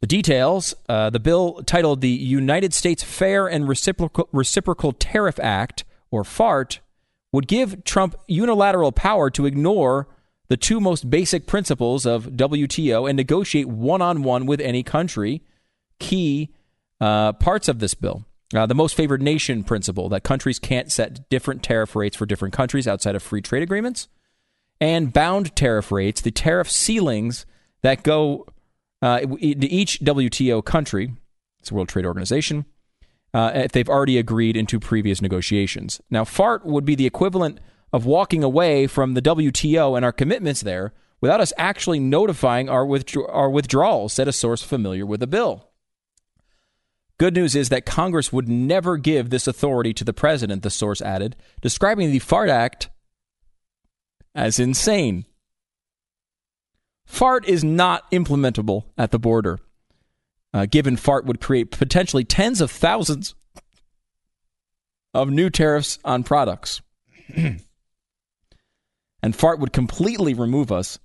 The details uh, the bill titled the United States Fair and Reciprocal, Reciprocal Tariff Act, or FART, would give Trump unilateral power to ignore the two most basic principles of WTO and negotiate one on one with any country. Key uh, parts of this bill. Uh, the most favored nation principle that countries can't set different tariff rates for different countries outside of free trade agreements, and bound tariff rates, the tariff ceilings that go uh, to each WTO country, it's a World Trade Organization, uh, if they've already agreed into previous negotiations. Now, FART would be the equivalent of walking away from the WTO and our commitments there without us actually notifying our, withdraw- our withdrawal, said a source familiar with the bill. Good news is that Congress would never give this authority to the president, the source added, describing the FART Act as insane. FART is not implementable at the border. Uh, given FART would create potentially tens of thousands of new tariffs on products. [CLEARS THROAT] and FART would completely remove us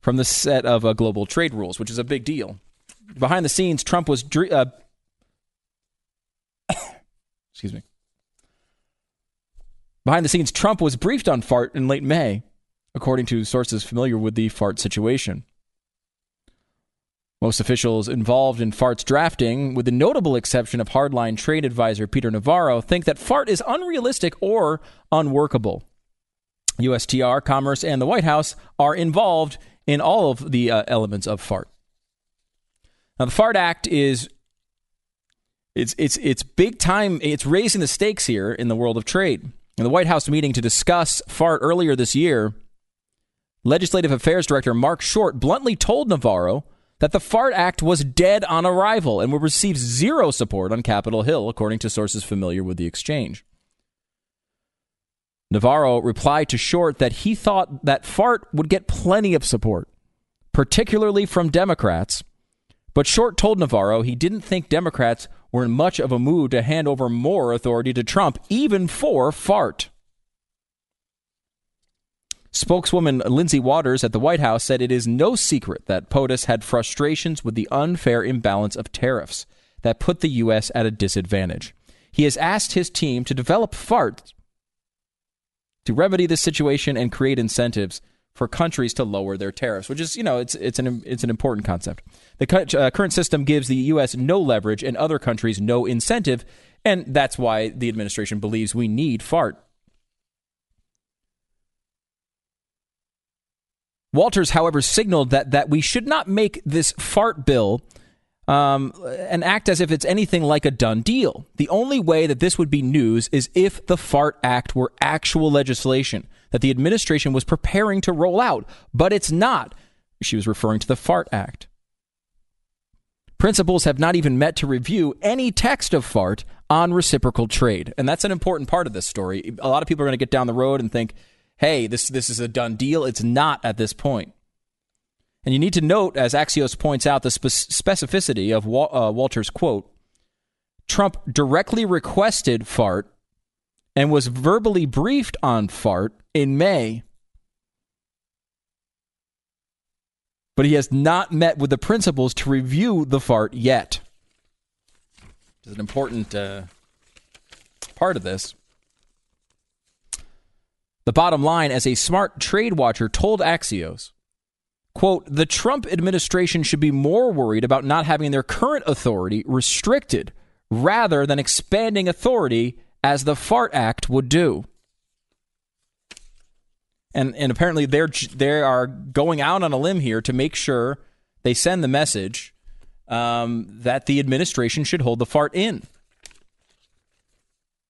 from the set of uh, global trade rules, which is a big deal. Behind the scenes, Trump was uh, Excuse me. Behind the scenes, Trump was briefed on FART in late May, according to sources familiar with the FART situation. Most officials involved in FART's drafting, with the notable exception of hardline trade advisor Peter Navarro, think that FART is unrealistic or unworkable. USTR, Commerce, and the White House are involved in all of the uh, elements of FART. Now, the FART Act is it's it's it's big time. It's raising the stakes here in the world of trade. In the White House meeting to discuss FART earlier this year, Legislative Affairs Director Marc Short bluntly told Navarro that the FART Act was dead on arrival and would receive zero support on Capitol Hill, according to sources familiar with the exchange. Navarro replied to Short that he thought that FART would get plenty of support, particularly from Democrats. But Short told Navarro he didn't think Democrats were in much of a mood to hand over more authority to Trump, even for FART. Spokeswoman Lindsay Walters at the White House said it is no secret that POTUS had frustrations with the unfair imbalance of tariffs that put the U.S. at a disadvantage. He has asked his team to develop FART to remedy this situation and create incentives for countries to lower their tariffs, which is, you know, it's it's an it's an important concept. The uh, current system gives the U.S. no leverage and other countries no incentive, and that's why the administration believes we need FART. Walters, however, signaled that that we should not make this FART bill um, and act as if it's anything like a done deal. The only way that this would be news is if the FART Act were actual legislation that the administration was preparing to roll out, but it's not. She was referring to the FART Act. Principals have not even met to review any text of FART on reciprocal trade. And that's an important part of this story. A lot of people are going to get down the road and think, hey, this, this is a done deal. It's not at this point. And you need to note, as Axios points out, the spe- specificity of Wa- uh, Walter's quote Trump directly requested FART and was verbally briefed on FART in May. But he has not met with the principals to review the FART yet. It's an important uh, part of this. The bottom line, as a smart trade watcher told Axios, quote, the Trump administration should be more worried about not having their current authority restricted rather than expanding authority as the FART Act would do. And and apparently they're they are going out on a limb here to make sure they send the message um, that the administration should hold the FART in.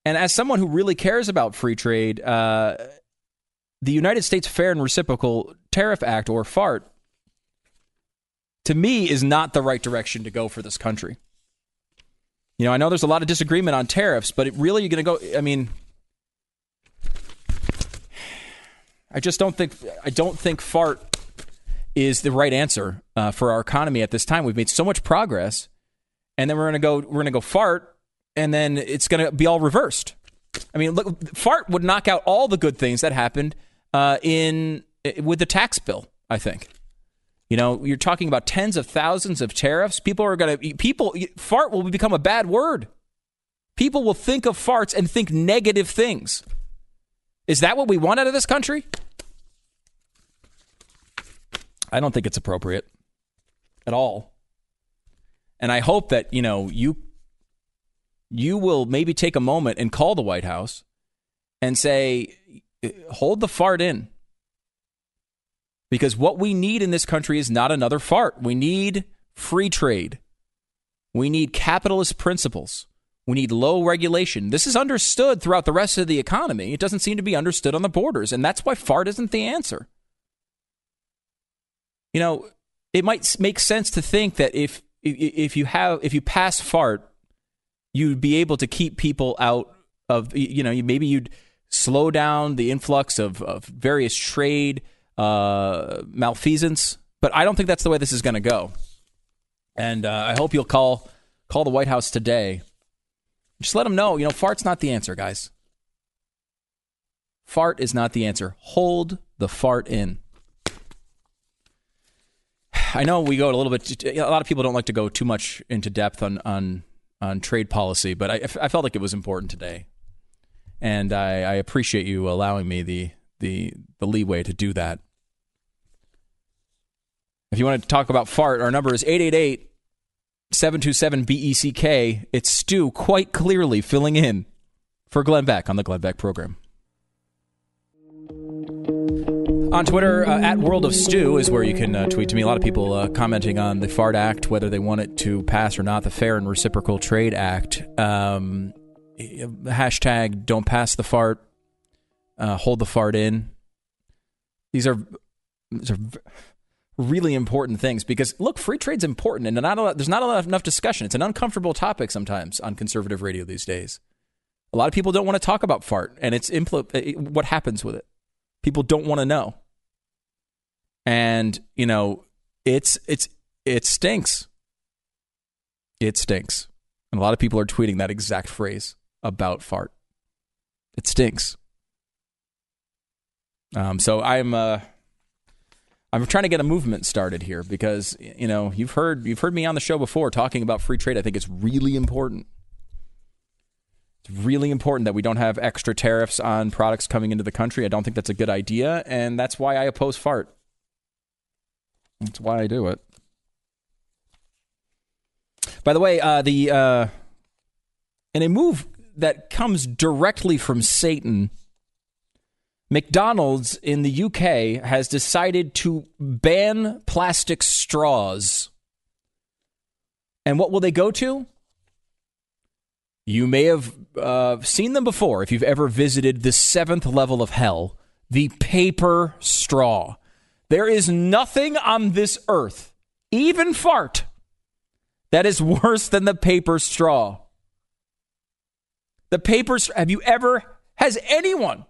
And as someone who really cares about free trade, uh, the United States Fair and Reciprocal Tariff Act, or FART, to me is not the right direction to go for this country. You know, I know there's a lot of disagreement on tariffs, but it really you're going to go. I mean, I just don't think I don't think fart is the right answer uh, for our economy at this time. We've made so much progress, and then we're going to go we're going to go fart, and then it's going to be all reversed. I mean, look, fart would knock out all the good things that happened uh, in with the tax bill I think. You know, you're talking about tens of thousands of tariffs. People are going to, people, fart will become a bad word. People will think of farts and think negative things. Is that what we want out of this country? I don't think it's appropriate at all. And I hope that, you know, you you will maybe take a moment and call the White House and say hold the fart in. Because what we need in this country is not another fart. We need free trade. We need capitalist principles. We need low regulation. This is understood throughout the rest of the economy. It doesn't seem to be understood on the borders, and that's why fart isn't the answer. You know, it might make sense to think that if if you have if you pass fart, you'd be able to keep people out of you know maybe you'd slow down the influx of, of various trade uh, malfeasance. But I don't think that's the way this is going to go. And uh, I hope you'll call call the White House today. Just let them know, you know, fart's not the answer, guys. Fart is not the answer. Hold the fart in. I know we go a little bit. A lot of people don't like to go too much into depth on on on trade policy, but I, I felt like it was important today, and I, I appreciate you allowing me the the the leeway to do that. If you want to talk about fart, our number is 888 727 BECK. It's Stu quite clearly filling in for Glenn Beck on the Glenn Beck program. On Twitter, uh, at World of Stu is where you can uh, tweet to me. A lot of people uh, commenting on the FART Act, whether they want it to pass or not, the Fair and Reciprocal Trade Act. Um, hashtag don't pass the fart, uh, hold the fart in. These are, these are really important things because look, free trade's important, and not lot, there's not lot, enough discussion. It's an uncomfortable topic sometimes on conservative radio these days. A lot of people don't want to talk about fart and it's impl- what happens with it. People don't want to know and you know it's it's it stinks it stinks and a lot of people are tweeting that exact phrase about fart it stinks um, so i'm uh i'm trying to get a movement started here because you know you've heard you've heard me on the show before talking about free trade i think it's really important it's really important that we don't have extra tariffs on products coming into the country. I don't think that's a good idea, and that's why I oppose FART. That's why I do it. By the way, uh, the uh, in a move that comes directly from Satan, McDonald's in the UK has decided to ban plastic straws. And what will they go to? You may have uh, seen them before if you've ever visited the seventh level of hell the paper straw. There is nothing on this earth, even fart, that is [LAUGHS] worse than the paper straw. The paper have you ever has anyone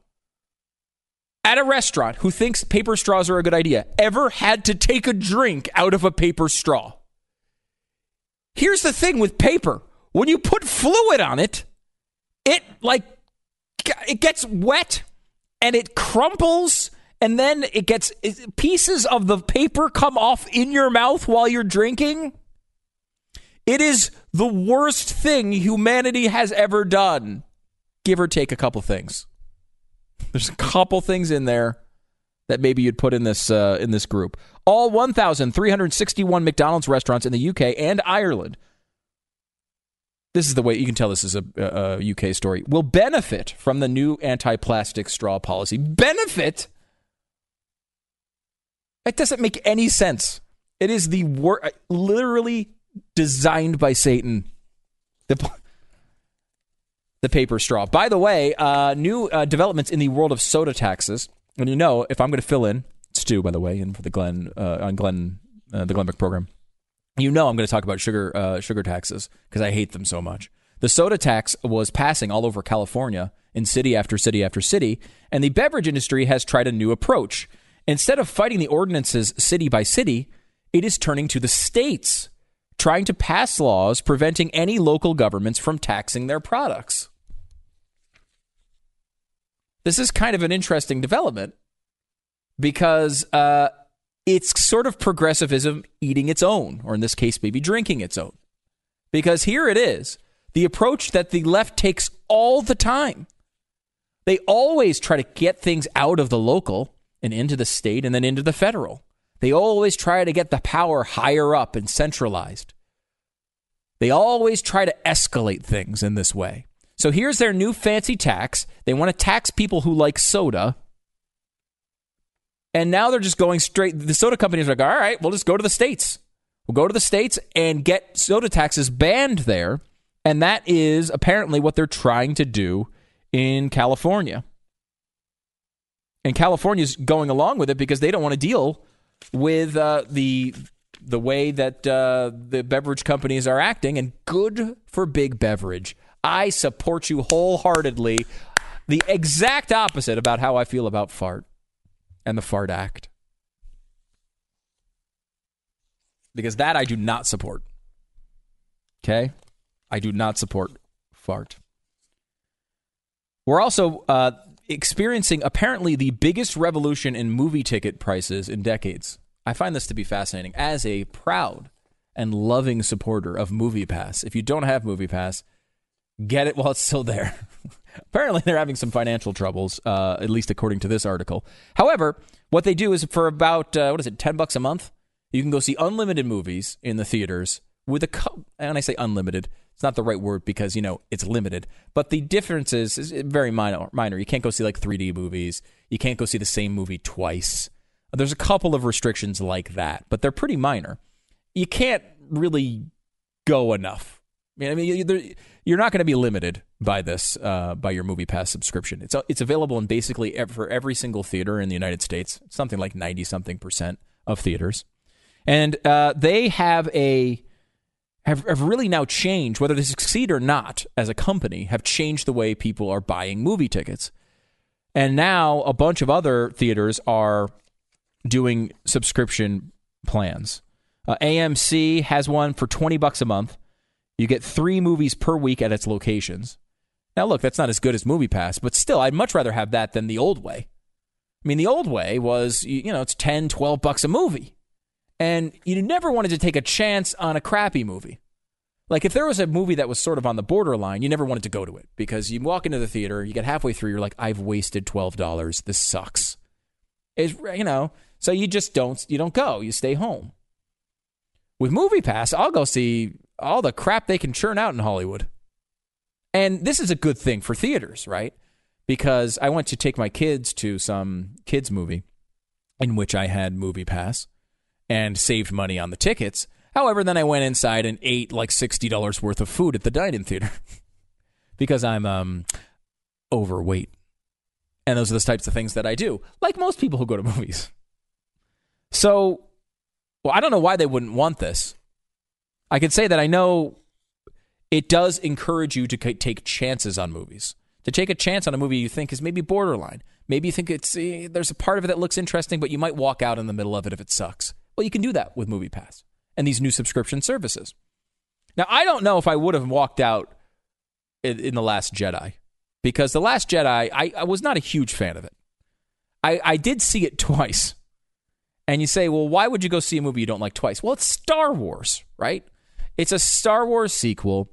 at a restaurant who thinks paper straws are a good idea ever had to take a drink out of a paper straw? Here's the thing with paper. When you put fluid on it, it like it gets wet and it crumples and then it gets pieces of the paper come off in your mouth while you're drinking. It is the worst thing humanity has ever done. Give or take a couple things. There's a couple things in there that maybe you'd put in this uh, in this group. All 1,361 McDonald's restaurants in the UK and Ireland. This is the way you can tell this is a, a UK story. Will benefit from the new anti-plastic straw policy. Benefit it doesn't make any sense. It is the wor- literally designed by Satan. The the paper straw. By the way, uh, new uh, developments in the world of soda taxes. And you know, if I'm going to fill in, Stu, by the way, and for the Glenn uh, on Glenn uh, the Glenn Beck program, you know I'm going to talk about sugar uh, sugar taxes because I hate them so much. The soda tax was passing all over California in city after city after city, and the beverage industry has tried a new approach. Instead of fighting the ordinances city by city, it is turning to the states, trying to pass laws preventing any local governments from taxing their products. This is kind of an interesting development because uh, it's sort of progressivism eating its own, or in this case, maybe drinking its own. Because here it is the approach that the left takes all the time. They always try to get things out of the local and into the state and then into the federal. They always try to get the power higher up and centralized. They always try to escalate things in this way. So here's their new fancy tax. They want to tax people who like soda. And now they're just going straight. The soda companies are like, all right, we'll just go to the states. We'll go to the states and get soda taxes banned there. And that is apparently what they're trying to do in California. And California's going along with it because they don't want to deal with uh, the the way that uh, the beverage companies are acting. And good for big beverage. I support you wholeheartedly. The exact opposite about how I feel about fart and the fart act. Because that I do not support. Okay? I do not support fart. We're also uh, experiencing apparently the biggest revolution in movie ticket prices in decades. I find this to be fascinating. As a proud and loving supporter of MoviePass, if you don't have MoviePass, get it while it's still there. [LAUGHS] Apparently, they're having some financial troubles, uh, at least according to this article. However, what they do is for about uh, what is it, ten bucks a month, you can go see unlimited movies in the theaters with a. Co- and I say unlimited, it's not the right word because you know it's limited. But the difference is, is very minor. Minor. You can't go see like 3D movies. You can't go see the same movie twice. There's a couple of restrictions like that, but they're pretty minor. You can't really go enough. I mean, you're not going to be limited by this uh, by your movie pass subscription. It's it's available in basically every, for every single theater in the united states something like 90 something percent of theaters. And uh, they have a have, have really now changed whether they succeed or not as a company have changed the way people are buying movie tickets. And now a bunch of other theaters are doing subscription plans. Uh, amc has one for 20 bucks a month you get three movies per week at its locations. Now, look, that's not as good as Movie Pass, but still, I'd much rather have that than the old way. I mean, the old way was, you know, it's 10, 12 bucks a movie. And you never wanted to take a chance on a crappy movie. Like, if there was a movie that was sort of on the borderline, you never wanted to go to it because you walk into the theater, you get halfway through, you're like, I've wasted $12. This sucks. It's, you know, so you just don't, you don't go. You stay home. With Movie Pass, I'll go see all the crap they can churn out in Hollywood. And this is a good thing for theaters, right? Because I went to take my kids to some kids movie in which I had Movie Pass and saved money on the tickets. However, then I went inside and ate like $60 worth of food at the dining theater [LAUGHS] because I'm um, overweight. And those are the types of things that I do, like most people who go to [LAUGHS] movies. So, well, I don't know why they wouldn't want this. I can say that I know it does encourage you to take chances on movies. To take a chance on a movie you think is maybe borderline. Maybe you think it's eh, there's a part of it that looks interesting, but you might walk out in the middle of it if it sucks. Well, you can do that with Movie Pass and these new subscription services. Now, I don't know if I would have walked out in, in The Last Jedi because The Last Jedi, I, I was not a huge fan of it. I, I did see it [LAUGHS] twice. And you say, well, why would you go see a movie you don't like twice? Well, it's Star Wars, right? It's a Star Wars sequel,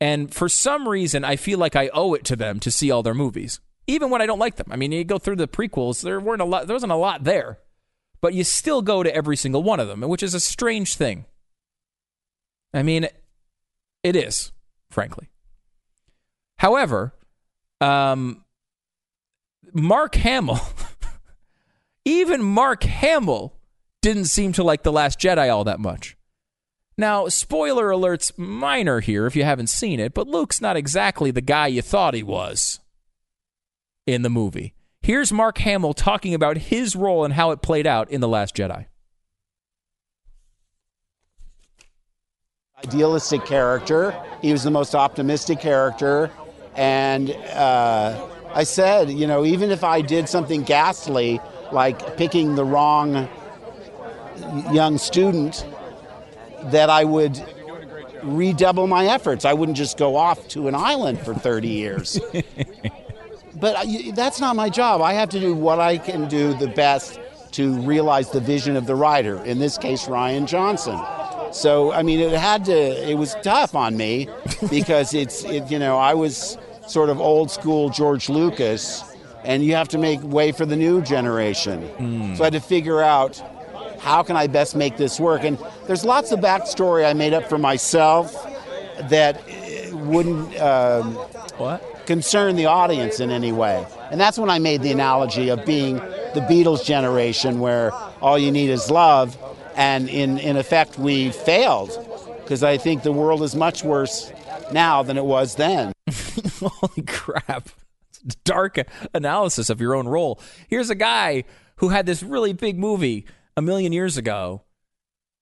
and for some reason, I feel like I owe it to them to see all their movies, even when I don't like them. I mean, you go through the prequels, there weren't a lot, there wasn't a lot there, but you still go to every single one of them, which is a strange thing. I mean, it is, frankly. However, um, Mark Hamill, [LAUGHS] even Mark Hamill didn't seem to like The Last Jedi all that much. Now, spoiler alerts minor here if you haven't seen it, but Luke's not exactly the guy you thought he was in the movie. Here's Mark Hamill talking about his role and how it played out in The Last Jedi. Idealistic character. He was the most optimistic character. And uh, I said, you know, even if I did something ghastly, like picking the wrong young student, that I would redouble my efforts. I wouldn't just go off to an island for 30 years. [LAUGHS] but that's not my job. I have to do what I can do the best to realize the vision of the writer, in this case, Rian Johnson. So, I mean, it had to, it was tough on me [LAUGHS] because it's, it, you know, I was sort of old school George Lucas, and you have to make way for the new generation. Hmm. So I had to figure out how can I best make this work. And there's lots of backstory I made up for myself that uh, wouldn't um, what concern the audience in any way. And that's when I made the analogy of being the Beatles generation, where all you need is love. And in, in effect, we failed because I think the world is much worse now than it was then. [LAUGHS] Holy crap. Dark analysis of your own role. Here's a guy who had this really big movie a million years ago,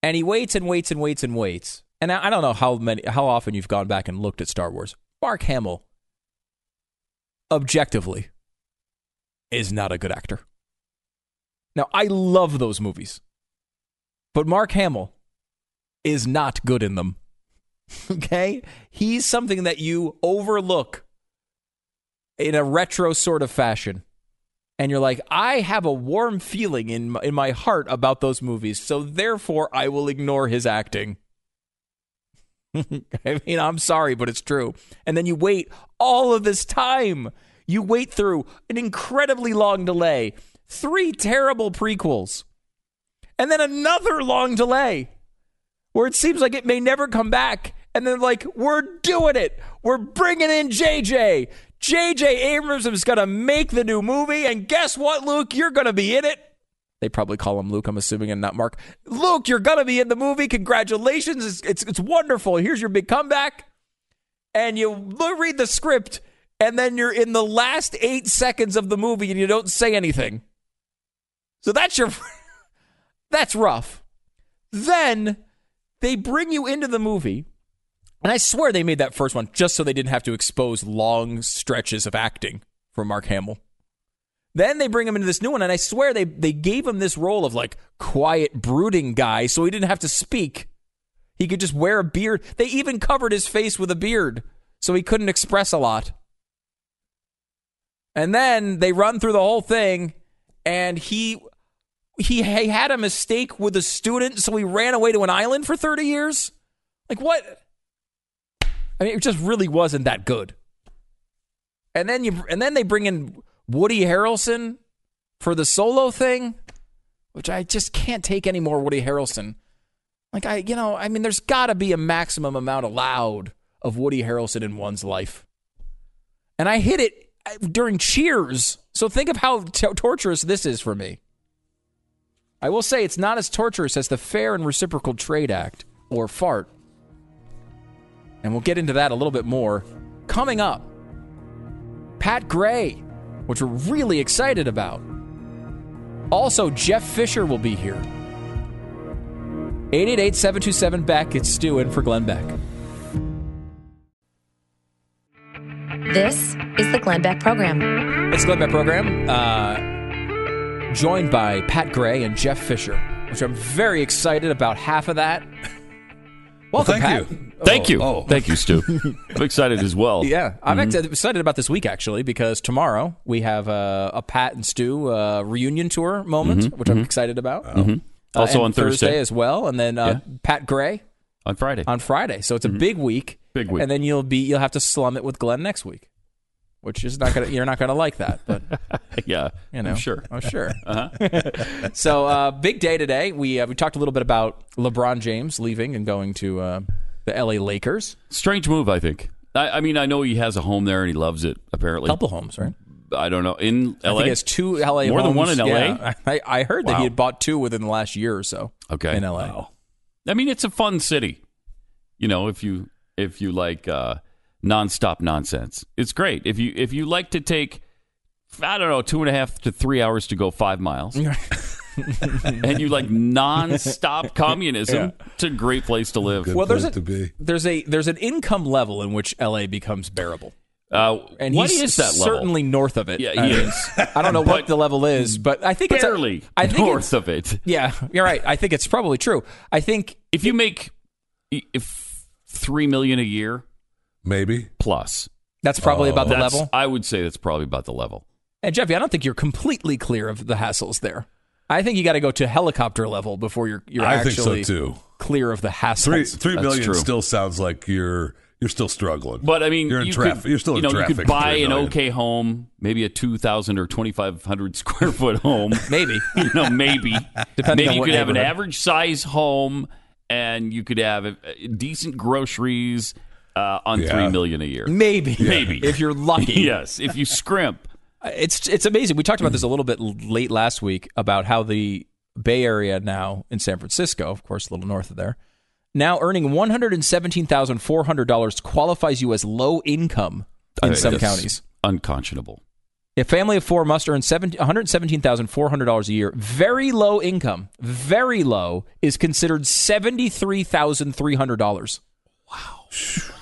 and he waits and waits and waits and waits. And I don't know how many how often you've gone back and looked at Star Wars. Mark Hamill objectively is not a good actor. Now, I love those movies. But Mark Hamill is not good in them. [LAUGHS] okay? He's something that you overlook in a retro sort of fashion. And you're like, I have a warm feeling in in my heart about those movies, so therefore I will ignore his acting. [LAUGHS] I mean, I'm sorry, but it's true. And then you wait all of this time. You wait through an incredibly long delay, three terrible prequels, and then another long delay where it seems like it may never come back. And then, like, we're doing it. We're bringing in JJ. JJ Abrams is going to make the new movie. And guess what, Luke? You're going to be in it. They probably call him Luke, I'm assuming, and not Mark. Luke, you're going to be in the movie. Congratulations. It's, it's, it's wonderful. Here's your big comeback. And you read the script, and then you're in the last eight seconds of the movie and you don't say anything. So that's your. [LAUGHS] that's rough. Then they bring you into the movie, and I swear they made that first one just so they didn't have to expose long stretches of acting from Mark Hamill. Then they bring him into this new one, and I swear they, they gave him this role of like quiet, brooding guy so he didn't have to speak. He could just wear a beard. They even covered his face with a beard so he couldn't express a lot. And then they run through the whole thing, and he he, he had a mistake with a student, so he ran away to an island for 30 years? Like, what? I mean, it just really wasn't that good. And then you and then they bring in Woody Harrelson for the solo thing, which I just can't take any more Woody Harrelson. Like I, you know, I mean, there's got to be a maximum amount allowed of Woody Harrelson in one's life. And I hit it during Cheers, so think of how t- torturous this is for me. I will say it's not as torturous as the Fair and Reciprocal Trade Act or FART. And we'll get into that a little bit more coming up. Pat Gray, which we're really excited about. Also, Jeff Fisher will be here. 888 727 Beck. It's Stu in for Glenn Beck. This is the Glenn Beck Program. It's the Glenn Beck program. Uh, joined by Pat Gray and Jeff Fisher, which I'm very excited about half of that. [LAUGHS] Welcome, thank Pat. you. Thank you. Oh. Thank you, Stu. [LAUGHS] I'm excited as well. Yeah, I'm Mhm. excited about this week actually because tomorrow we have uh, a Pat and Stu uh, reunion tour moment, Mhm, which I'm mhm. excited about. Mhm. Uh, Also on Thursday. as well, and then uh, Pat Gray on Friday. On Friday, so it's a big week. Big week. and then you'll be you'll have to slum it with Glenn next week, which is not gonna you're not gonna like that, but [LAUGHS] yeah, you know, I'm sure. I'm sure. [LAUGHS] Uh-huh. so uh, big day today. We uh, we talked a little bit about LeBron James leaving and going to uh, the L.A. Lakers. Strange move, I think. I, I mean, I know he has a home there and he loves it. Apparently, Couple homes, right? I don't know in I L.A. think he has two LA More than one in L.A. Yeah, [LAUGHS] I, I heard that Wow. he had bought two within the last year or so. Okay, in LA. I mean, it's a fun city. You know, if you if you like uh, nonstop nonsense, it's great. If you if you like to take, I don't know, two and a half to three hours to go five miles, [LAUGHS] [LAUGHS] and you like nonstop [LAUGHS] communism, Yeah. it's a great place to live. well, there's a, there's a there's an income level in which LA becomes bearable. Uh, and what he's is that level? certainly north of it. Yeah, I he mean, is. [LAUGHS] I don't know what the level is, but I think barely it's a, I think north it's- of it. Yeah, you're right. I think it's probably true. I think if you make if three million a year, maybe plus, That's probably about the level. I would say that's probably about the level. And Jeffy, I don't think you're completely clear of the hassles there. I think you got to go to helicopter level before you're you're I think so, actually too. clear of the hassles. Three three That's million true. still sounds like you're you're still struggling. But I mean, you're in you traffic. Could, you're still you in know, traffic. You could buy an million. okay home, maybe a two thousand or twenty five hundred [LAUGHS] square foot home. [LAUGHS] Maybe. [LAUGHS] you know, maybe. Depending maybe on you could have an average size home, and you could have uh, decent groceries uh, on Yeah. three million a year. Maybe, Maybe. if you're lucky. yes, if you scrimp. It's it's amazing. We talked about this a little bit late last week about how the Bay Area now in San Francisco, of course, a little north of there, now earning one hundred and seventeen thousand four hundred dollars qualifies you as low income in some counties. unconscionable. A family of four must earn seven- $117,400 a year. Very low income, very low, is considered $73,300. Wow.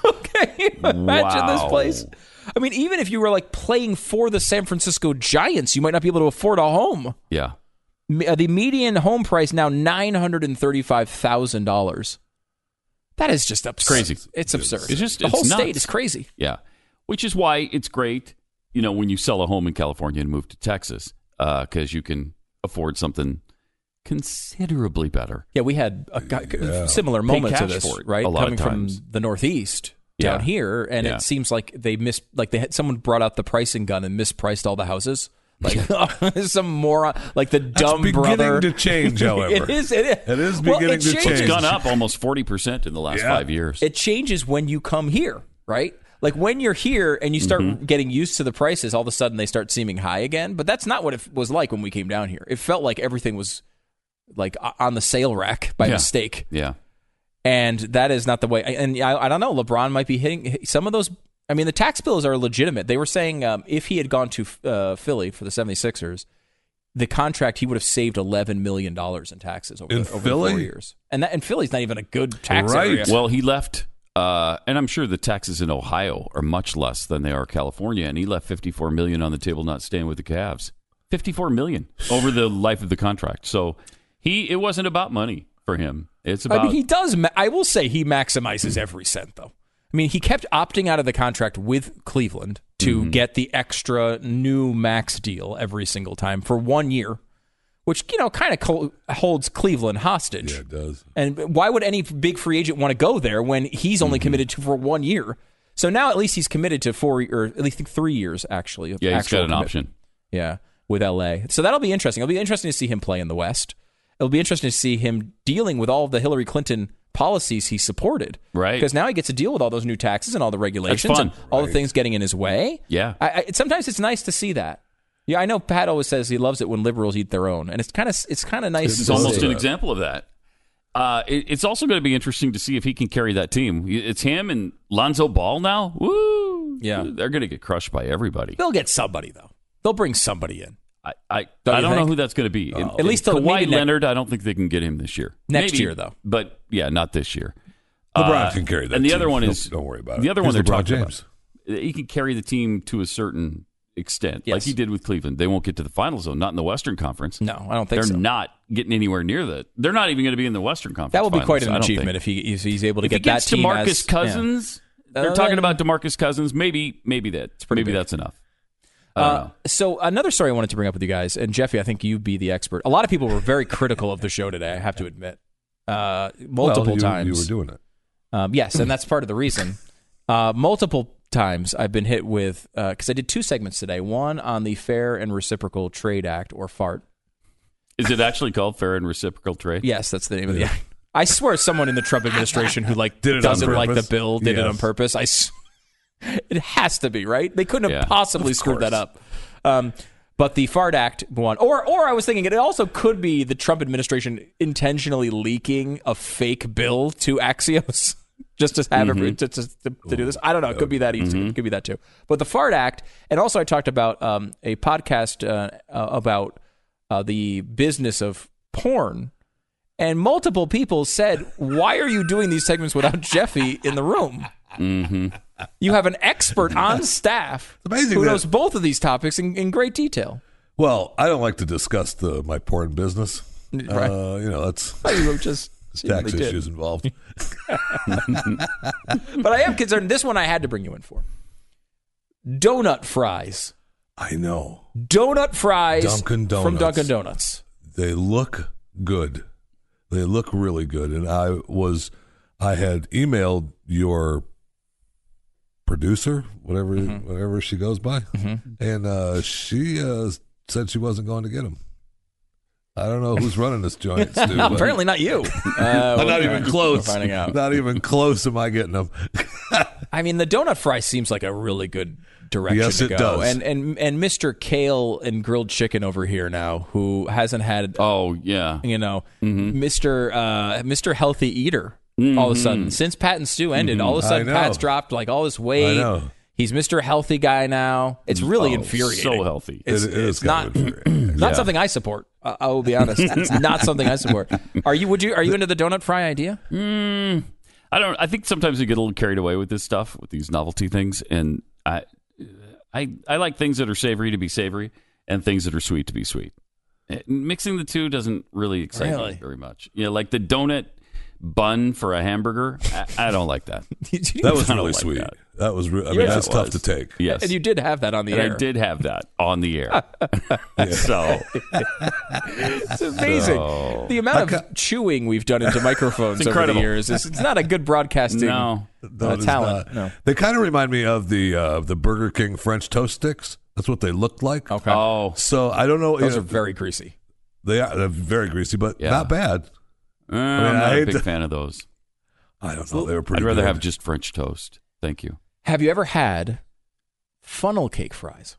[LAUGHS] okay. [LAUGHS] Imagine this Wow. place. I mean, even if you were like playing for the San Francisco Giants, you might not be able to afford a home. Yeah. Uh, The median home price now $935,000. That is just absurd. Crazy. It's absurd. It's just the it's whole state is crazy. Yeah, which is why it's great, you know, when you sell a home in California and move to Texas, because you can afford something considerably better. Yeah, we had a gu- Yeah. similar Pay moment to this, for it right? a lot of Coming from the Northeast Yeah. down here, and Yeah. it seems like they missed, like they had someone brought out the pricing gun and mispriced all the houses. Like [LAUGHS] some moron, like the dumb beginning brother. to change, [LAUGHS] however. it is. It is, It is Well, beginning it to change. It's gone up almost forty percent in the last Yeah. five years. It changes when you come here, right? Like when you're here and you start Mm-hmm. getting used to the prices, all of a sudden they start seeming high again. But that's not what it was like when we came down here. It felt like everything was like on the sale rack by Yeah. mistake. yeah, and that is not the way. And I, I don't know. LeBron might be hitting some of those. I mean, the tax bills are legitimate. They were saying um, if he had gone to uh, Philly for the 76ers, the contract he would have saved eleven million dollars in taxes over, In the, over Philly? four years. And that and Philly's not even a good tax Right. area. Well, he left, uh, and I'm sure the taxes in Ohio are much less than they are California, and he left 54 million on the table, not staying with the Cavs. 54 million over the life of the contract. So he, it wasn't about money for him. It's about. I mean, he does. Ma- I will say he maximizes every cent, though. I mean, he kept opting out of the contract with Cleveland to Mm-hmm. get the extra new max deal every single time for one year, which you know kind of co- holds Cleveland hostage. Yeah, it does. And why would any big free agent want to go there when he's Mm-hmm. only committed to for one year? So now at least he's committed to four or at least three years actually. yeah, he's got an commit- option. Yeah, with LA. So that'll be interesting. It'll be interesting to see him play in the West. It'll be interesting to see him dealing with all of the Hillary Clinton policies he supported. Right. Because now he gets to deal with all those new taxes and all the regulations and all the things getting in his way. Yeah. I, I, sometimes it's nice to see that. Yeah, I know Pat always says he loves it when liberals eat their own, and it's kind of it's kind of nice. It's to almost see. an example of that. Uh, it, it's also going to be interesting to see if he can carry that team. It's him and Lonzo Ball now. Woo! Yeah. they're going to get crushed by everybody. They'll get somebody though. They'll bring somebody in. I, I, Don't I don't know who that's going to be. And- At least Kawhi ne- Leonard. I don't think they can get him this year. Next Maybe, year, though. But yeah, not this year. LeBron Uh, can carry that. And the team. other one Don't- is don't worry about it. The other Here's one they're LeBron talking James. about. He can carry the team to a certain extent, like he did with Cleveland. They won't get to the finals though, not in the Western Conference. No, I don't think They're so. not getting anywhere near that. They're not even going to be in the Western Conference. That will be quite an achievement if he if he's able to if get he gets that team DeMarcus as- yeah. Cousins. They're Uh, talking about DeMarcus Cousins. Maybe, maybe that. Maybe big. that's enough. I don't Uh, so another story I wanted to bring up with you guys, and Jeffy, I think you be the expert. A lot of people were very critical of the show today. I have to admit, uh, multiple Well, you- times. You were doing it. Um, yes, and that's part of the reason. Uh, multiple times I've been hit with because I did two segments today. One on the Fair and Reciprocal Trade Act, or FART. Is it actually called fair and reciprocal trade? Yes, that's the name of the act. I swear, someone in the Trump administration who like did it doesn't like the bill did it on Yes. purpose. I. s- [LAUGHS] It has to be right. They couldn't have Yeah, possibly screwed that up. Um, but the FART Act one, or or I was thinking it also could be the Trump administration intentionally leaking a fake bill to Axios [LAUGHS] just to have every, to, to, to, to do this. I don't know. It could be that easy. It could be that too. But the FART Act, and also I talked about um, a podcast uh, uh, about uh, the business of porn. And multiple people said, "Why are you doing these segments without Jeffy in the room? Mm-hmm. You have an expert on staff amazing who that- knows both of these topics in, in great detail." Well, I don't like to discuss the my porn business. Right. Uh, you know, that's You just [LAUGHS] tax seemingly did. issues involved. [LAUGHS] But I am concerned. This one I had to bring you in for. Donut fries. I know. Donut fries Dunkin' Donuts. from Dunkin' Donuts. they look good. They look really good. And I was, I had emailed your producer, whatever Mm-hmm. whatever she goes by, and uh, she uh, said she wasn't going to get them. I don't know who's running this joint, [LAUGHS] Stu. Apparently not you. [LAUGHS] Uh, I'm not even close. finding out. Not even close. Am I getting them? I mean, the donut fry seems like a really good direction Yes, to it go. does. And and and Mr. Kale and grilled chicken over here now, who hasn't had Oh yeah. you know, Mr. Uh, Mr. Healthy Eater. All of a sudden, since Pat and Stu ended, all of a sudden. Pat's dropped like all his weight. I know. He's Mr. Healthy guy now. It's really Oh, infuriating. so healthy. It's, It- it is it's not kind of infuriating. [CLEARS THROAT] not Yeah. something I support. I, I will be honest. it's not [LAUGHS] something I support. Are you? Would you? Are you into the donut fry idea? Mm, I don't. I think sometimes we get a little carried away with this stuff, with these novelty things, and I, I, I like things that are savory to be savory, and things that are sweet to be sweet. Eh, Mixing the two doesn't really excite Really? me very much. You know, like the donut bun for a hamburger. I, I don't like that. [LAUGHS] That was I don't really like sweet. that. That, was. Re- I Yeah, mean, that's tough to take. Yes, And you did have that on the And air. I did have that on the air. [LAUGHS] so It's amazing. So- The amount of chewing we've done into [LAUGHS] microphones over the years is it's not a good broadcasting no, No, uh, talent. not. No. They kind of remind me of the uh, the Burger King French toast sticks. That's what they looked like. Okay. oh, So I don't know. you Those know, are very greasy. they are they're very greasy, but Yeah. not bad. Uh, I'm I not a big to- fan of those. I don't know. They were pretty. Good. I'd rather good. have just French toast. Thank you. Have you ever had funnel cake fries?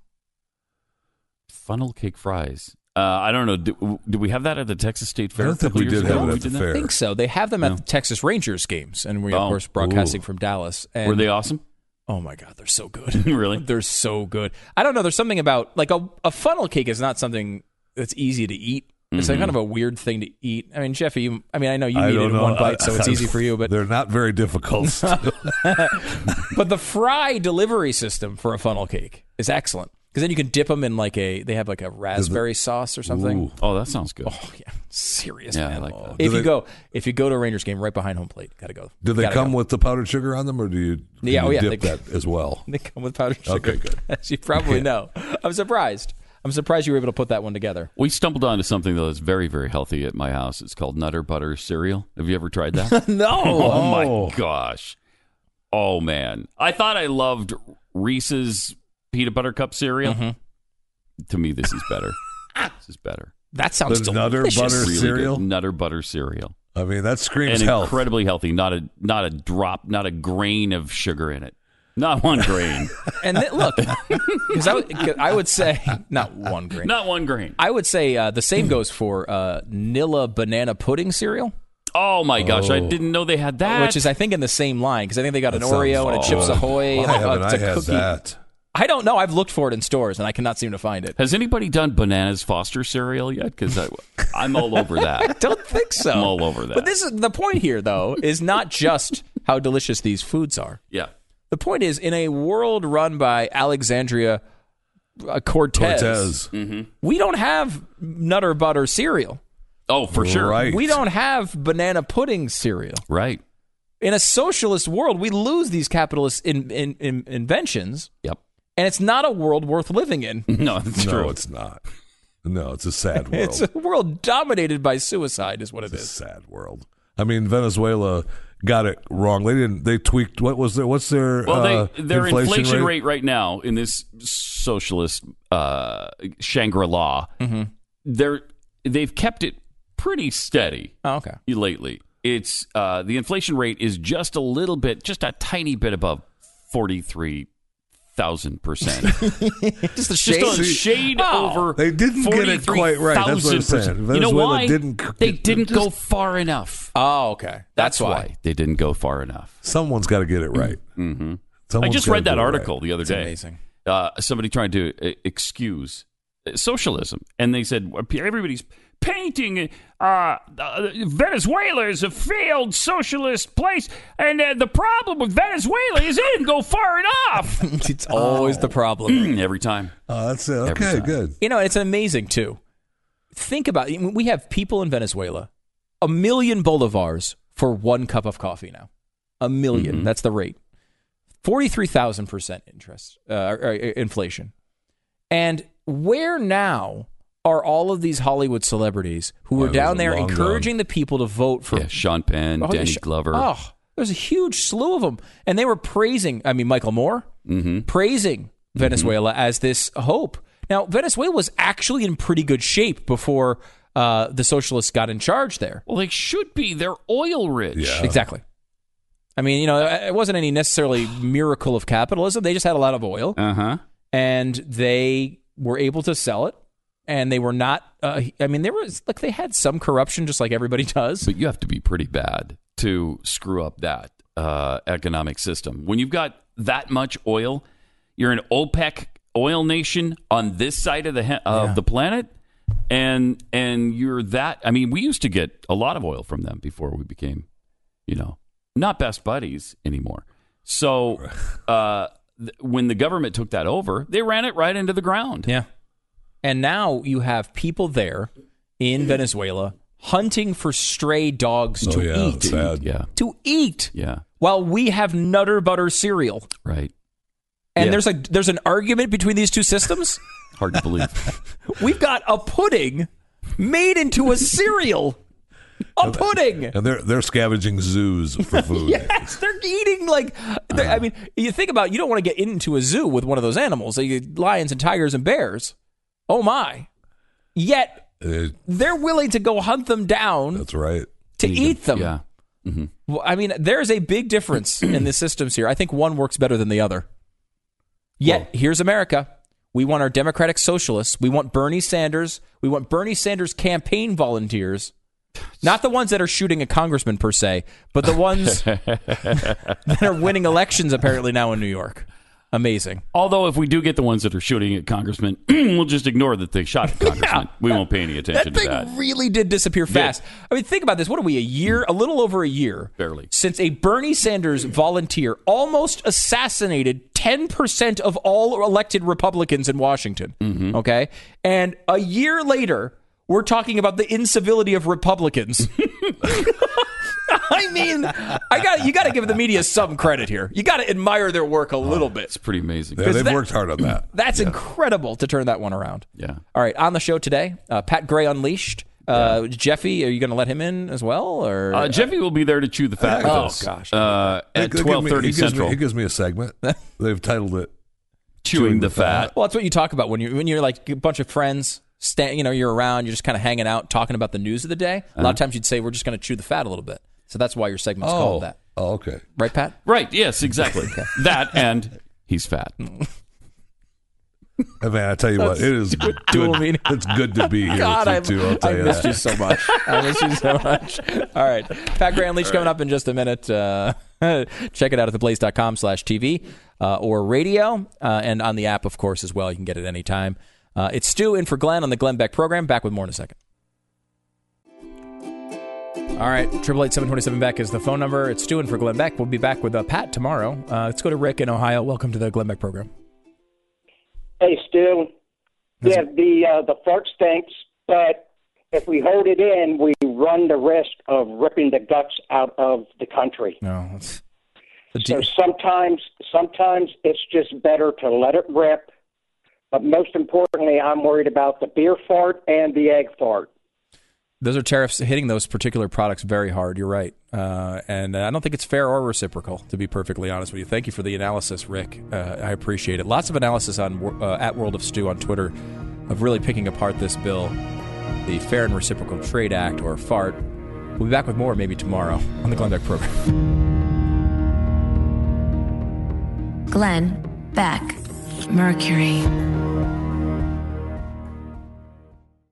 Funnel cake fries. Uh, I don't know. Do, do we have that at the Texas State Fair? I don't think we did ago? have it at the that? fair. I think so. They have them at No. the Texas Rangers games, and we, of Oh. course, broadcasting Ooh. from Dallas. And, Were they awesome? Oh my God, they're so good. [LAUGHS] really? they're so good. I don't know. There's something about like a, a funnel cake is not something that's easy to eat. It's like Mhm. kind of a weird thing to eat. I mean, Jeffy, you, I mean, I know you I eat it in know. one bite, so it's easy for you. But [LAUGHS] they're not very difficult. [LAUGHS] [LAUGHS] but the fry delivery system for a funnel cake is excellent because then you can dip them in like a. They have like a raspberry sauce or something. Ooh. Oh, that sounds good. Oh yeah, serious Yeah, I man. like that. If Do you they- go, if you go to a Rangers game right behind home plate, gotta go. do they Gotta come go. with the powdered sugar on them, or do you, Yeah, you oh, yeah, dip they- that as well? They come with powdered sugar. Okay, good. As you probably know. I'm surprised. I'm surprised you were able to put that one together. We stumbled onto something though that is very, very healthy at my house. It's called Nutter Butter cereal. Have you ever tried that? [LAUGHS] no. [LAUGHS] oh my oh. gosh. Oh man. I thought I loved Reese's peanut butter cup cereal. Mm-hmm. To me, this is better. [LAUGHS] this is better. That sounds The Nutter. Butter Really cereal? good. Nutter butter cereal. I mean, that screams and health. incredibly healthy. Not a not a drop, not a grain of sugar in it. Not one grain. [LAUGHS] And then, look, [LAUGHS] because I, would- 'cause I would say [LAUGHS] not one grain. not one grain. I would say uh, the same goes for uh, Nilla banana pudding cereal, Oh my gosh! I Oh. didn't know they had that. which is I think in the same line because I think they got an That sounds Oreo and a Chips good. Ahoy. Why and a- haven't it's I a had cookie. that? I don't know. I've looked for it in stores and I cannot seem to find it. Has anybody done bananas Foster cereal yet? Because I'm all over that. I don't think so. I'm all over that. But this is the point here, though, is not just how delicious these foods are. yeah. The point is, in a world run by Alexandria uh, Cortez, Cortez. we don't have Nutter Butter cereal. Oh, for sure. Right. We don't have banana pudding cereal. Right. In a socialist world, we lose these capitalist in, in, in, inventions, Yep. and it's not a world worth living in. [LAUGHS] No, that's no, true. it's not. No, it's a sad world. [LAUGHS] It's a world dominated by suicide, is what it It's a sad world. I mean, Venezuela got it wrong. They didn't. They tweaked. What was their? What's their? Well, uh, they, their inflation, rate? right now in this socialist uh, Shangri La, Mm-hmm. they're they've kept it pretty steady Oh, okay. lately. It's uh, the inflation rate is just a little bit, just a tiny bit above forty three thousand percent. [LAUGHS] Just the Just shade. a shade Oh. over. They didn't get it quite right. That's what I'm 43,000%. You know Venezuela why? didn't they didn't just- go far enough. Oh, okay. That's, why. they didn't go far enough. Someone's got to get it right. hmm I just read that article right. the other It's day. amazing. Uh, somebody trying to uh, excuse uh, socialism, and they said everybody's painting uh, uh, Venezuela as a failed socialist place, and uh, the problem with Venezuela is they didn't go far enough [LAUGHS] it's always the problem. every time. Oh, that's it. Every Okay, time. good. You know, it's amazing too. Think about it. We have people in Venezuela, a million bolivars for one cup of coffee now. A 1000000 That's the rate. Forty-three thousand percent interest, uh, or, or inflation, and where now are all of these Hollywood celebrities who were Oh, down there long encouraging the people to vote for Yeah, Sean Penn, Oh, Danny sh- Glover. Oh, there's a huge slew of them, and they were praising. I mean, Michael Moore Mm-hmm. praising Venezuela as this hope. Now, Venezuela was actually in pretty good shape before uh, the socialists got in charge there. Well, they should be. They're oil rich. Exactly. I mean, you know, it wasn't any necessarily [SIGHS] miracle of capitalism. They just had a lot of oil, Uh huh. and they were able to sell it. And they were not. Uh, I mean, there was like they had some corruption, just like everybody [LAUGHS] does. But you have to be pretty bad to screw up that uh, economic system. When you've got that much oil, you're an OPEC oil nation on this side of the he- of the planet, and and you're that. I mean, we used to get a lot of oil from them before we became, you know, not best buddies anymore. So uh, th- when the government took that over, they ran it right into the ground. Yeah. And now you have people there in Venezuela hunting for stray dogs Oh, to yeah, eat. sad. Yeah. To eat. Yeah. While we have Nutter Butter cereal. Right. And Yeah. there's a there's an argument between these two systems. [LAUGHS] Hard to believe. [LAUGHS] We've got a pudding made into a cereal. A pudding. And they're they're scavenging zoos for [LAUGHS] food. Yes, they're eating like. they're- I uh. mean, you think about. it, You don't want to get into a zoo with one of those animals, like lions and tigers and bears. Oh my! Yet they're willing to go hunt them down that's right. to eat them. Yeah. Mm-hmm. Well, I mean, there's a big difference [CLEARS THROAT] in the systems here. I think one works better than the other. Yet here's America. We want our democratic socialists. We want Bernie Sanders. We want Bernie Sanders campaign volunteers. [SIGHS] Not the ones that are shooting a congressman per se, but the ones [LAUGHS] [LAUGHS] that are winning elections apparently now in New York. Amazing. Although, if we do get the ones that are shooting at congressmen, [CLEARS THROAT] we'll just ignore that they shot at [LAUGHS] congressmen. We won't pay any attention That to thing that. really did disappear fast. I mean, think about this. What are we, a year, a little over a year? Barely. Since a Bernie Sanders volunteer almost assassinated 10% of all elected Republicans in Washington. Mm-hmm. Okay. And a year later, we're talking about the incivility of Republicans. [LAUGHS] [LAUGHS] I mean, I got you got to give the media some credit here. You got to admire their work a little bit. It's pretty amazing. Yeah, they've that- worked hard on that. [CLEARS THROAT] That's incredible to turn that one around. Yeah. All right, on the show today, uh, Pat Gray unleashed. Uh, Jeffy, are you going to let him in as well, or Uh, Jeffy will be there to chew the fat with Oh, us. gosh. Uh, They- at they give me- twelve he thirty gives me- central, he gives me a segment. [LAUGHS] They've titled it chewing the fat. Well, that's what you talk about when you when you're like a bunch of friends. Stand, you know, you're around, you're just kind of hanging out, talking about the news of the day. A lot of times, you'd say we're just going to chew the fat a little bit. So that's why your segment's Oh, called that, oh, okay. right, Pat? Right? Yes, exactly. [LAUGHS] that and he's fat. [LAUGHS] Hey, man, I tell you what, it is good. dual meaning. [LAUGHS] It's good to be here God, I, with you too. I'll tell I you missed that. you so much. I missed you so much. All right. Pat Gray Unleashed coming up in just a minute. Uh, check it out at theblaze.com slash TV uh, or radio uh, and on the app, of course, as well. You can get it anytime. Uh, it's Stu in for Glenn on the Glenn Beck program. Back with more in a second. All right, triple eight seven twenty seven Beck is the phone number. It's Stu in for Glenn Beck. We'll be back with uh, Pat tomorrow. Uh, let's go to Rick in Ohio. Welcome to the Glenn Beck program. Hey, Stu. Yeah, the uh, the fart stinks, but if we hold it in, we run the risk of ripping the guts out of the country. No, that's So sometimes, sometimes it's just better to let it rip. But most importantly, I'm worried about the beer fart and the egg fart. those are tariffs hitting those particular products very hard. You're right, uh, and I don't think it's fair or reciprocal. To be perfectly honest with you, thank you for the analysis, Rick. Uh, I appreciate it. Lots of analysis on uh, at World of Stu on Twitter of really picking apart this bill, the Fair and Reciprocal Trade Act, or FART. We'll be back with more maybe tomorrow on the Glenn Beck program. Glenn Beck, Mercury.